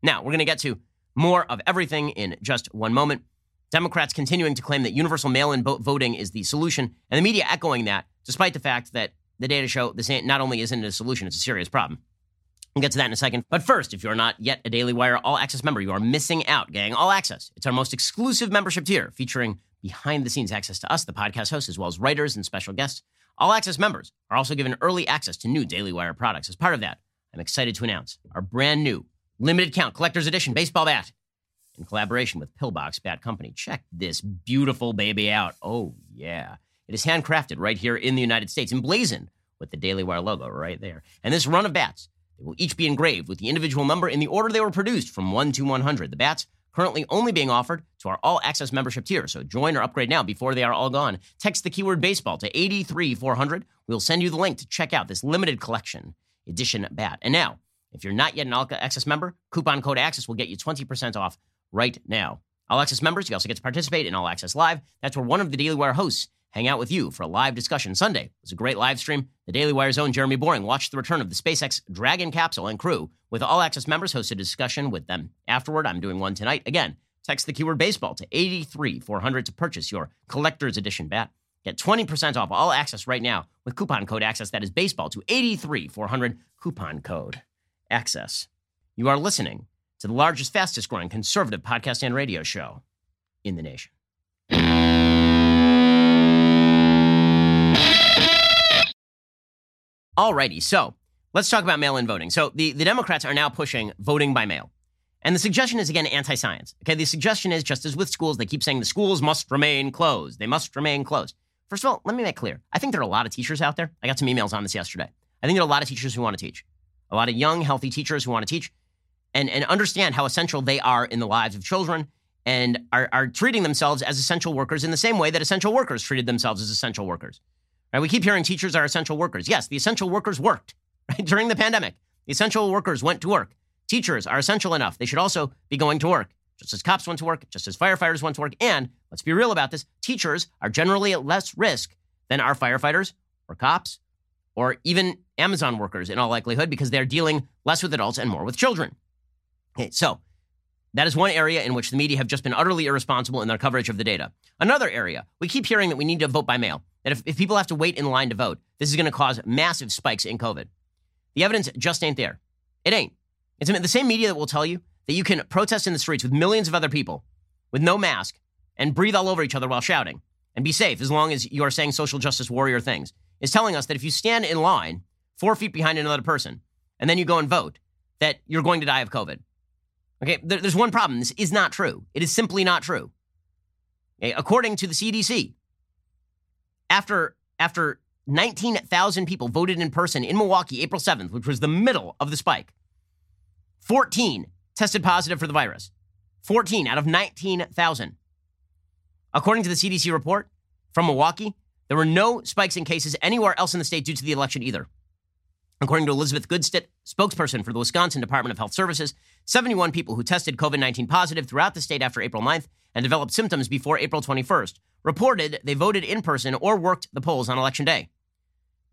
Now, we're going to get to more of everything in just one moment. Democrats continuing to claim that universal mail in voting is the solution, and the media echoing that, despite the fact that the data show this not only isn't a solution, it's a serious problem. We'll get to that in a second. But first, if you're not yet a Daily Wire All Access member, you are missing out, gang. All Access. It's our most exclusive membership tier, featuring behind the scenes access to us, the podcast hosts, as well as writers and special guests. All Access members are also given early access to new Daily Wire products. As part of that, I'm excited to announce our brand new limited count collector's edition baseball bat in collaboration with Pillbox Bat Company. Check this beautiful baby out. Oh, yeah. It is handcrafted right here in the United States, emblazoned with the Daily Wire logo right there. And this run of bats, they will each be engraved with the individual number in the order they were produced from 1 to 100. The bats currently only being offered to our all access membership tier. So join or upgrade now before they are all gone. Text the keyword baseball to 83400. We'll send you the link to check out this limited collection edition bat. And now, if you're not yet an All Access member, coupon code ACCESS will get you 20% off right now. All Access members, you also get to participate in All Access Live. That's where one of the Daily Wire hosts hang out with you for a live discussion. Sunday was a great live stream. The Daily Wire's own Jeremy Boring watched the return of the SpaceX Dragon capsule and crew. With All Access members, hosted a discussion with them. Afterward, I'm doing one tonight. Again, text the keyword baseball to 83400 to purchase your collector's edition bat. Get 20% off all access right now with coupon code ACCESS. That is baseball to 83400 coupon code ACCESS. You are listening to the largest, fastest growing conservative podcast and radio show in the nation. Alrighty, so let's talk about mail in voting. So the, the Democrats are now pushing voting by mail. And the suggestion is, again, anti science. Okay, the suggestion is just as with schools, they keep saying the schools must remain closed. They must remain closed. First of all, let me make clear I think there are a lot of teachers out there. I got some emails on this yesterday. I think there are a lot of teachers who want to teach, a lot of young, healthy teachers who want to teach and, and understand how essential they are in the lives of children and are, are treating themselves as essential workers in the same way that essential workers treated themselves as essential workers. Right? We keep hearing teachers are essential workers. Yes, the essential workers worked right? during the pandemic. The essential workers went to work. Teachers are essential enough. They should also be going to work, just as cops went to work, just as firefighters went to work. And let's be real about this teachers are generally at less risk than our firefighters or cops or even Amazon workers in all likelihood because they're dealing less with adults and more with children. Okay, so that is one area in which the media have just been utterly irresponsible in their coverage of the data. Another area, we keep hearing that we need to vote by mail, that if, if people have to wait in line to vote, this is going to cause massive spikes in COVID. The evidence just ain't there. It ain't. It's the same media that will tell you that you can protest in the streets with millions of other people with no mask and breathe all over each other while shouting and be safe as long as you are saying social justice warrior things, is telling us that if you stand in line four feet behind another person and then you go and vote, that you're going to die of COVID. Okay, there's one problem. This is not true. It is simply not true. Okay? According to the CDC, after after 19,000 people voted in person in Milwaukee April 7th, which was the middle of the spike, 14 tested positive for the virus. 14 out of 19,000. According to the CDC report from Milwaukee, there were no spikes in cases anywhere else in the state due to the election either. According to Elizabeth Goodsitt, spokesperson for the Wisconsin Department of Health Services, 71 people who tested COVID 19 positive throughout the state after April 9th and developed symptoms before April 21st reported they voted in person or worked the polls on election day.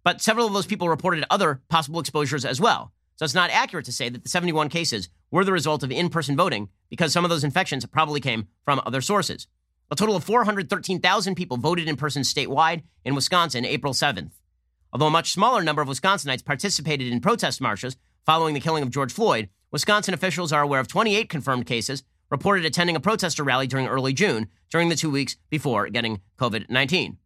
But several of those people reported other possible exposures as well. So it's not accurate to say that the 71 cases were the result of in person voting because some of those infections probably came from other sources. A total of 413,000 people voted in person statewide in Wisconsin April 7th. Although a much smaller number of Wisconsinites participated in protest marches following the killing of George Floyd, Wisconsin officials are aware of 28 confirmed cases reported attending a protester rally during early June during the two weeks before getting COVID 19.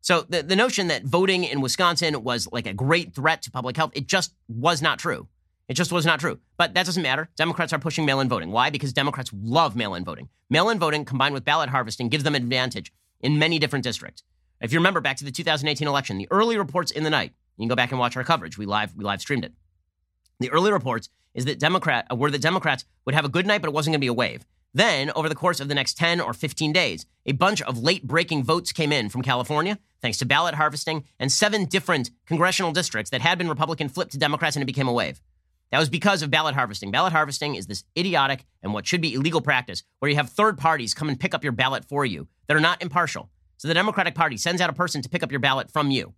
So the, the notion that voting in Wisconsin was like a great threat to public health, it just was not true. It just was not true. But that doesn't matter. Democrats are pushing mail in voting. Why? Because Democrats love mail in voting. Mail in voting combined with ballot harvesting gives them an advantage in many different districts. If you remember back to the 2018 election, the early reports in the night, you can go back and watch our coverage. We live, we live streamed it. The early reports is that Democrat uh, were that Democrats would have a good night, but it wasn't going to be a wave. Then, over the course of the next 10 or 15 days, a bunch of late breaking votes came in from California, thanks to ballot harvesting, and seven different congressional districts that had been Republican flipped to Democrats, and it became a wave. That was because of ballot harvesting. Ballot harvesting is this idiotic and what should be illegal practice where you have third parties come and pick up your ballot for you that are not impartial. So the Democratic Party sends out a person to pick up your ballot from you,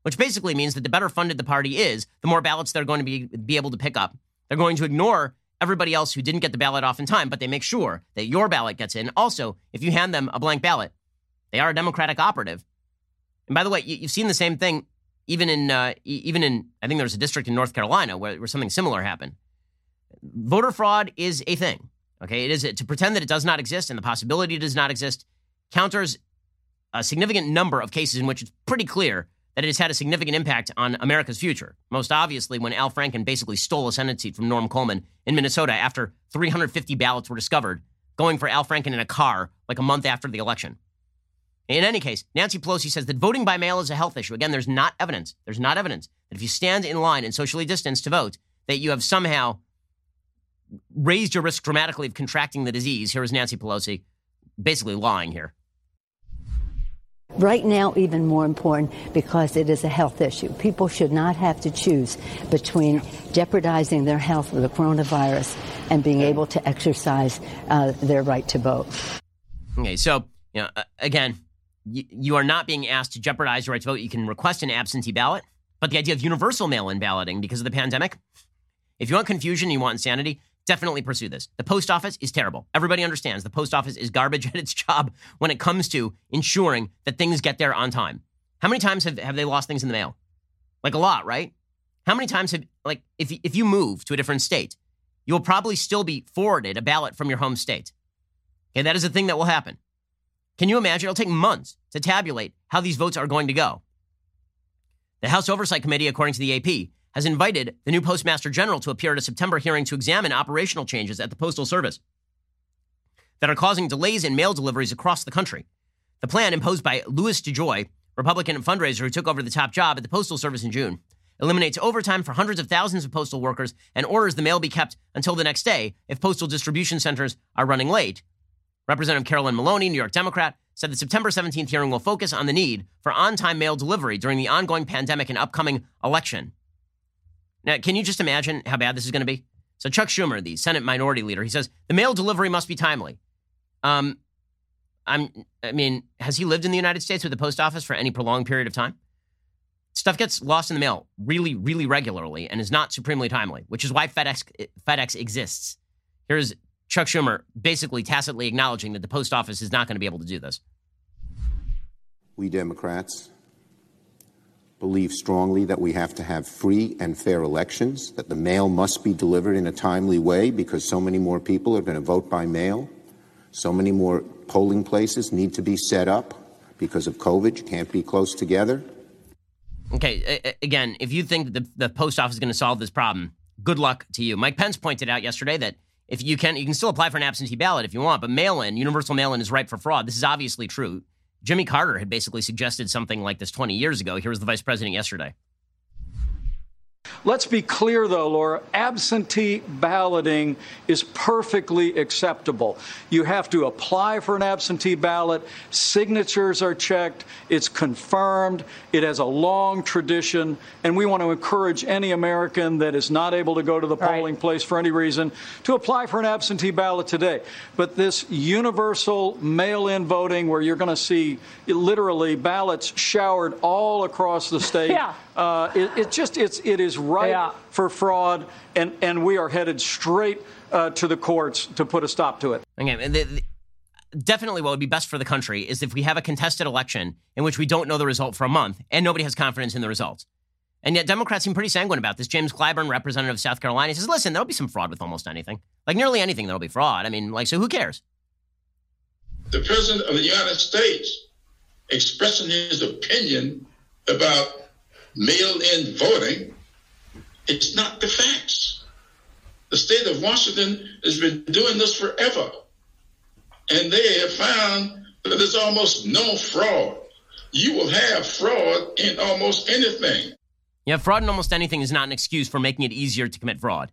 which basically means that the better funded the party is, the more ballots they're going to be, be able to pick up. They're going to ignore everybody else who didn't get the ballot off in time, but they make sure that your ballot gets in. Also, if you hand them a blank ballot, they are a Democratic operative. And by the way, you, have seen the same thing even in uh, even in I think there's a district in North Carolina where, where something similar happened. Voter fraud is a thing. Okay, it is to pretend that it does not exist and the possibility does not exist counters a significant number of cases in which it's pretty clear that it has had a significant impact on America's future. Most obviously, when Al Franken basically stole a Senate seat from Norm Coleman in Minnesota after 350 ballots were discovered, going for Al Franken in a car like a month after the election. In any case, Nancy Pelosi says that voting by mail is a health issue. Again, there's not evidence. There's not evidence that if you stand in line and socially distanced to vote, that you have somehow raised your risk dramatically of contracting the disease. Here is Nancy Pelosi basically lying here. Right now, even more important because it is a health issue. People should not have to choose between jeopardizing their health with the coronavirus and being able to exercise uh, their right to vote. Okay, so you know, again, you, you are not being asked to jeopardize your right to vote. You can request an absentee ballot, but the idea of universal mail-in balloting because of the pandemic, if you want confusion, you want insanity, definitely pursue this. The post office is terrible. Everybody understands the post office is garbage at its job when it comes to ensuring that things get there on time. How many times have, have they lost things in the mail? Like a lot, right? How many times have, like, if, if you move to a different state, you'll probably still be forwarded a ballot from your home state. Okay, that is a thing that will happen. Can you imagine? It'll take months to tabulate how these votes are going to go. The House Oversight Committee, according to the AP, has invited the new Postmaster General to appear at a September hearing to examine operational changes at the Postal Service that are causing delays in mail deliveries across the country. The plan, imposed by Louis DeJoy, Republican fundraiser who took over the top job at the Postal Service in June, eliminates overtime for hundreds of thousands of postal workers and orders the mail be kept until the next day if postal distribution centers are running late. Representative Carolyn Maloney, New York Democrat, said the September 17th hearing will focus on the need for on time mail delivery during the ongoing pandemic and upcoming election. Now, can you just imagine how bad this is going to be? So, Chuck Schumer, the Senate Minority Leader, he says the mail delivery must be timely. Um, I'm, I mean, has he lived in the United States with the post office for any prolonged period of time? Stuff gets lost in the mail really, really regularly and is not supremely timely, which is why FedEx, FedEx exists. Here's Chuck Schumer basically tacitly acknowledging that the post office is not going to be able to do this. We Democrats believe strongly that we have to have free and fair elections, that the mail must be delivered in a timely way because so many more people are going to vote by mail. So many more polling places need to be set up because of COVID. You can't be close together. Okay, again, if you think the, the post office is going to solve this problem, good luck to you. Mike Pence pointed out yesterday that if you can, you can still apply for an absentee ballot if you want, but mail in, universal mail in is ripe for fraud. This is obviously true. Jimmy Carter had basically suggested something like this 20 years ago. Here was the vice president yesterday. Let's be clear, though, Laura absentee balloting is perfectly acceptable. You have to apply for an absentee ballot, signatures are checked, it's confirmed, it has a long tradition, and we want to encourage any American that is not able to go to the polling right. place for any reason to apply for an absentee ballot today. But this universal mail in voting, where you're going to see literally ballots showered all across the state. yeah. Uh, it, it, just it's it is right yeah. for fraud, and and we are headed straight uh, to the courts to put a stop to it. Okay, the, the, definitely what would be best for the country is if we have a contested election in which we don't know the result for a month and nobody has confidence in the results. And yet Democrats seem pretty sanguine about this. James Clyburn, representative of South Carolina, says, listen, there'll be some fraud with almost anything. Like nearly anything, there'll be fraud. I mean, like, so who cares? The President of the United States expressing his opinion about mail in voting, it's not the facts. The state of Washington has been doing this forever. And they have found that there's almost no fraud. You will have fraud in almost anything. Yeah, fraud in almost anything is not an excuse for making it easier to commit fraud.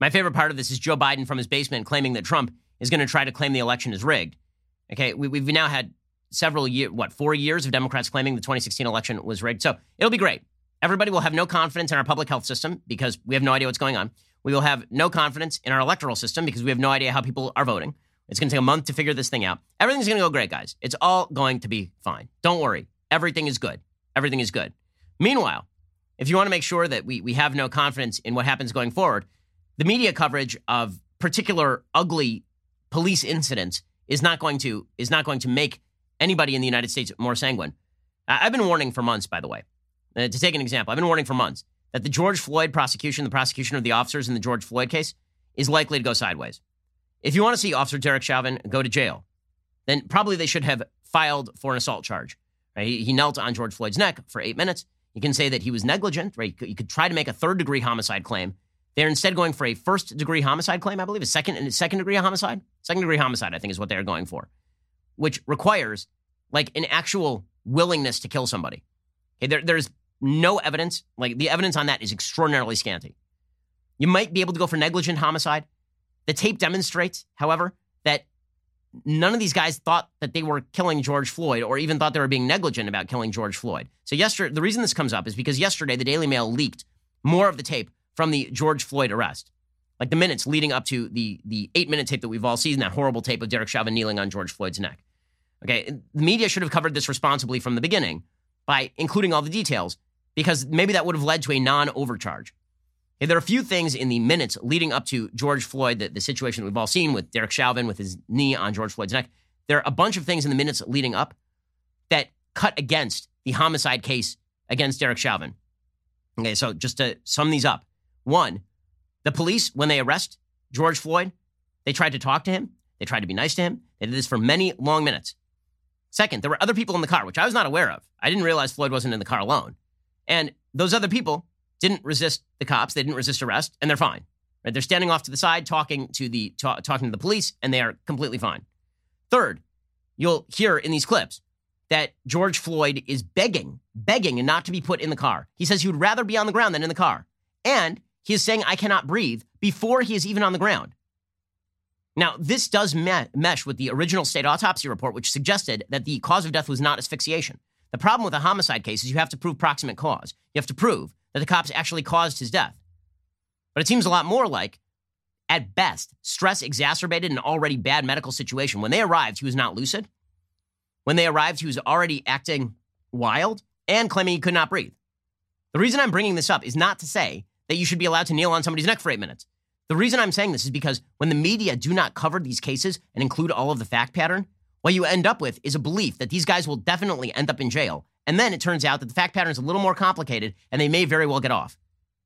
My favorite part of this is Joe Biden from his basement claiming that Trump is going to try to claim the election is rigged. Okay, we, have now had several years, what, four years of Democrats claiming the 2016 election was rigged. So it'll be great. Everybody will have no confidence in our public health system because we have no idea what's going on. We will have no confidence in our electoral system because we have no idea how people are voting. It's going to take a month to figure this thing out. Everything's going to go great, guys. It's all going to be fine. Don't worry. Everything is good. Everything is good. Meanwhile, if you want to make sure that we, we have no confidence in what happens going forward, the media coverage of particular ugly police incidents is not going to is not going to make anybody in the United States more sanguine. I've been warning for months, by the way. Uh, to take an example, I've been warning for months that the George Floyd prosecution, the prosecution of the officers in the George Floyd case, is likely to go sideways. If you want to see Officer Derek Chauvin go to jail, then probably they should have filed for an assault charge. Right? He, he, knelt on George Floyd's neck for eight minutes. You can say that he was negligent, right? You could, you could try to make a third degree homicide claim. They're instead going for a first degree homicide claim, I believe, a second second degree homicide. Second degree homicide, I think, is what they're going for, which requires like an actual willingness to kill somebody. Okay, there, there's no evidence. Like the evidence on that is extraordinarily scanty. You might be able to go for negligent homicide. The tape demonstrates, however, that none of these guys thought that they were killing George Floyd or even thought they were being negligent about killing George Floyd. So yesterday, the reason this comes up is because yesterday the Daily Mail leaked more of the tape from the George Floyd arrest. Like the minutes leading up to the the eight minute tape that we've all seen, that horrible tape of Derek Chauvin kneeling on George Floyd's neck. Okay, the media should have covered this responsibly from the beginning by including all the details because maybe that would have led to a non overcharge. Okay, there are a few things in the minutes leading up to George Floyd, the, the situation that we've all seen with Derek Chauvin with his knee on George Floyd's neck. There are a bunch of things in the minutes leading up that cut against the homicide case against Derek Chauvin. Okay, so just to sum these up one, the police, when they arrest George Floyd, they tried to talk to him, they tried to be nice to him. They did this for many long minutes. Second, there were other people in the car, which I was not aware of. I didn't realize Floyd wasn't in the car alone. And those other people didn't resist the cops. They didn't resist arrest, and they're fine. Right? They're standing off to the side, talking to the ta- talking to the police, and they are completely fine. Third, you'll hear in these clips that George Floyd is begging, begging, not to be put in the car. He says he would rather be on the ground than in the car, and he is saying, "I cannot breathe" before he is even on the ground. Now, this does me- mesh with the original state autopsy report, which suggested that the cause of death was not asphyxiation. The problem with a homicide case is you have to prove proximate cause. You have to prove that the cops actually caused his death. But it seems a lot more like, at best, stress exacerbated an already bad medical situation. When they arrived, he was not lucid. When they arrived, he was already acting wild and claiming he could not breathe. The reason I'm bringing this up is not to say that you should be allowed to kneel on somebody's neck for eight minutes. The reason I'm saying this is because when the media do not cover these cases and include all of the fact pattern, what you end up with is a belief that these guys will definitely end up in jail. And then it turns out that the fact pattern is a little more complicated and they may very well get off.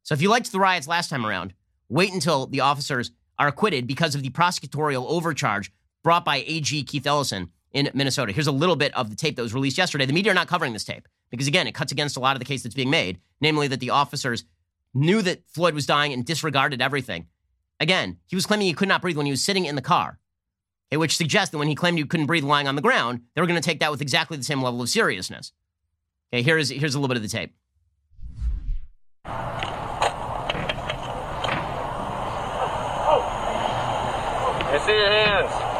So if you liked the riots last time around, wait until the officers are acquitted because of the prosecutorial overcharge brought by AG Keith Ellison in Minnesota. Here's a little bit of the tape that was released yesterday. The media are not covering this tape because, again, it cuts against a lot of the case that's being made, namely that the officers knew that Floyd was dying and disregarded everything Again, he was claiming he could not breathe when he was sitting in the car, eh, which suggests that when he claimed he couldn't breathe lying on the ground, they were going to take that with exactly the same level of seriousness. Okay, here's, here's a little bit of the tape. I see your hands.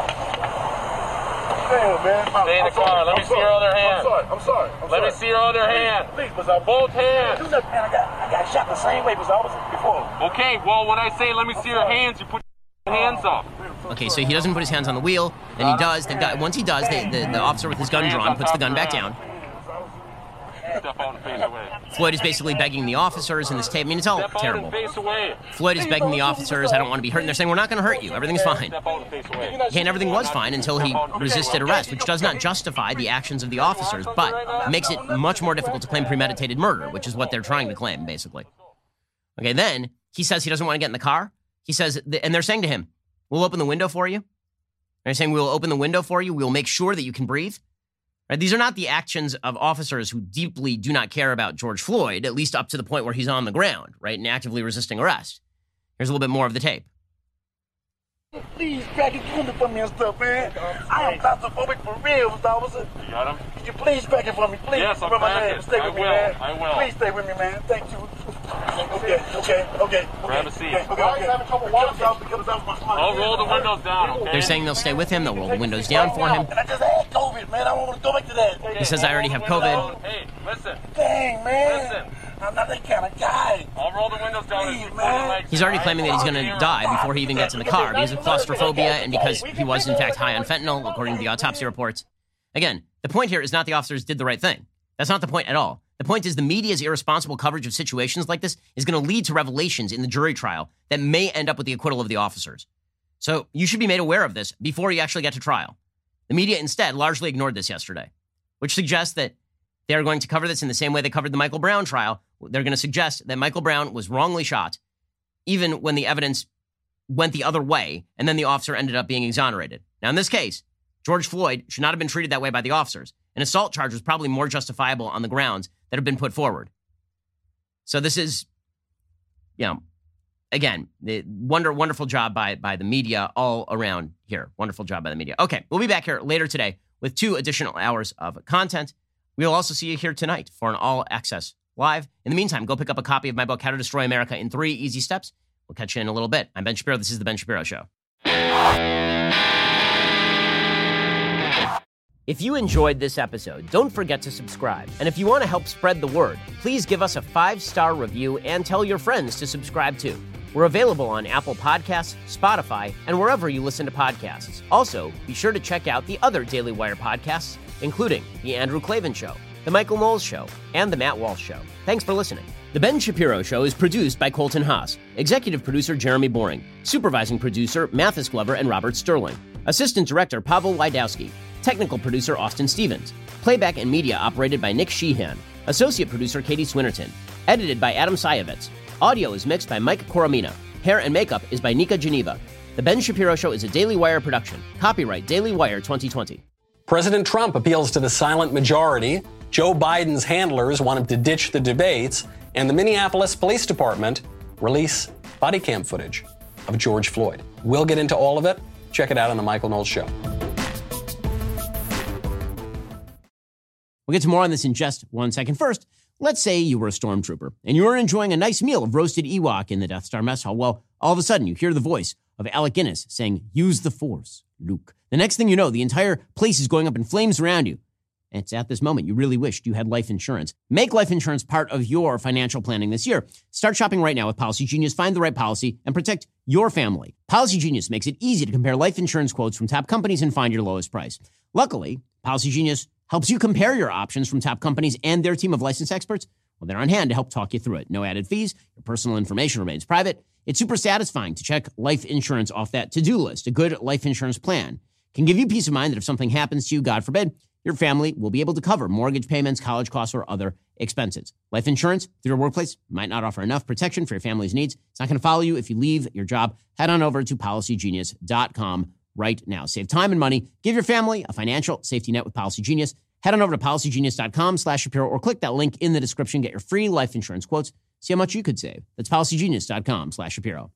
Damn, man. Stay in the car. Let me see your other hand. I'm sorry. I'm sorry. I'm Let sorry. me see your other hand. Please, please, I Both hands. Do nothing, man. I got, I got shot the same way as I was before. Okay, well, when I say let me see your hands, you put your hands up. Okay, so he doesn't put his hands on the wheel. Then he does. The guy, once he does, they, the, the officer with his gun drawn puts the gun back down. Step out and face away. Floyd is basically begging the officers in this tape. I mean, it's all terrible. and face away. Floyd is begging the officers, I don't want to be hurt. And they're saying, we're not going to hurt you. Everything's fine. Step and. Okay, and everything was fine until he resisted arrest, which does not justify the actions of the officers, but makes it much more difficult to claim premeditated murder, which is what they're trying to claim, basically. Okay, then he says he doesn't want to get in the car. He says, and they're saying to him, we'll open the window for you. They're saying, we'll open the window for you. We'll make sure that you can breathe. Right? These are not the actions of officers who deeply do not care about George Floyd, at least up to the point where he's on the ground, right, and actively resisting arrest. Here's a little bit more of the tape. Please, crack it doing for me and stuff, man. I am claustrophobic for real, Mr. Officer. You got him? Could you please crack it for me, please? Yes, I'll Remember my it. Stay I with me, will. man. I will. Please stay with me, man. Thank you. Okay, okay, okay. Grab a seat. Okay, okay, okay. It comes out, it comes out my spine. I'll roll the windows down, okay? They're saying they'll stay with him. They'll roll the windows down for him. And I just had COVID, man. I don't want to go back to that. He says, I already have COVID. Hey, listen. Dang, man. Listen. I'm not that kind of guy. I'll roll the windows down Please, man. He's already claiming that he's going to die before he even gets in the car because of claustrophobia and because he was, in fact, high on fentanyl, according to the autopsy reports. Again, the point here is not the officers did the right thing. That's not the point at all. The point is the media's irresponsible coverage of situations like this is going to lead to revelations in the jury trial that may end up with the acquittal of the officers. So you should be made aware of this before you actually get to trial. The media instead largely ignored this yesterday, which suggests that they're going to cover this in the same way they covered the Michael Brown trial. They're going to suggest that Michael Brown was wrongly shot, even when the evidence went the other way, and then the officer ended up being exonerated. Now, in this case, George Floyd should not have been treated that way by the officers. An assault charge was probably more justifiable on the grounds that have been put forward. So this is, you know, again, the wonder wonderful job by by the media all around here. Wonderful job by the media. Okay, we'll be back here later today with two additional hours of content. We'll also see you here tonight for an all access live. In the meantime, go pick up a copy of my book, How to Destroy America in Three Easy Steps. We'll catch you in a little bit. I'm Ben Shapiro. This is the Ben Shapiro Show. If you enjoyed this episode, don't forget to subscribe. And if you want to help spread the word, please give us a five star review and tell your friends to subscribe too. We're available on Apple Podcasts, Spotify, and wherever you listen to podcasts. Also, be sure to check out the other Daily Wire podcasts, including The Andrew Klavan Show, The Michael Knowles Show, and The Matt Walsh Show. Thanks for listening. The Ben Shapiro Show is produced by Colton Haas, executive producer Jeremy Boring, supervising producer Mathis Glover and Robert Sterling, assistant director Pavel Wydowski, technical producer Austin Stevens, playback and media operated by Nick Sheehan, associate producer Katie Swinnerton, edited by Adam Sayevitz. Audio is mixed by Mike Coromina. Hair and makeup is by Nika Geneva. The Ben Shapiro Show is a Daily Wire production. Copyright Daily Wire 2020. President Trump appeals to the silent majority. Joe Biden's handlers want him to ditch the debates. And the Minneapolis Police Department release body cam footage of George Floyd. We'll get into all of it. Check it out on The Michael Knowles Show. We'll get to more on this in just one second. First, let's say you were a stormtrooper and you were enjoying a nice meal of roasted Ewok in the Death Star mess hall. Well, all of a sudden you hear the voice of Alec Guinness saying, Use the Force, Luke. The next thing you know, the entire place is going up in flames around you. And it's at this moment you really wished you had life insurance. Make life insurance part of your financial planning this year. Start shopping right now with Policy Genius. Find the right policy and protect your family. Policy Genius makes it easy to compare life insurance quotes from top companies and find your lowest price. Luckily, Policy Genius helps you compare your options from top companies and their team of licensed experts. Well, they're on hand to help talk you through it. No added fees. Your personal information remains private. It's super satisfying to check life insurance off that to-do list. A good life insurance plan can give you peace of mind that if something happens to you, God forbid, your family will be able to cover mortgage payments, college costs, or other expenses. Life insurance through your workplace might not offer enough protection for your family's needs. It's not going to follow you if you leave your job. Head on over to policygenius.com right now. Save time and money. Give your family a financial safety net with Policy Genius. Head on over to policygenius.com slash Shapiro or click that link in the description. Get your free life insurance quotes. See how much you could save. That's policygenius.com slash Shapiro.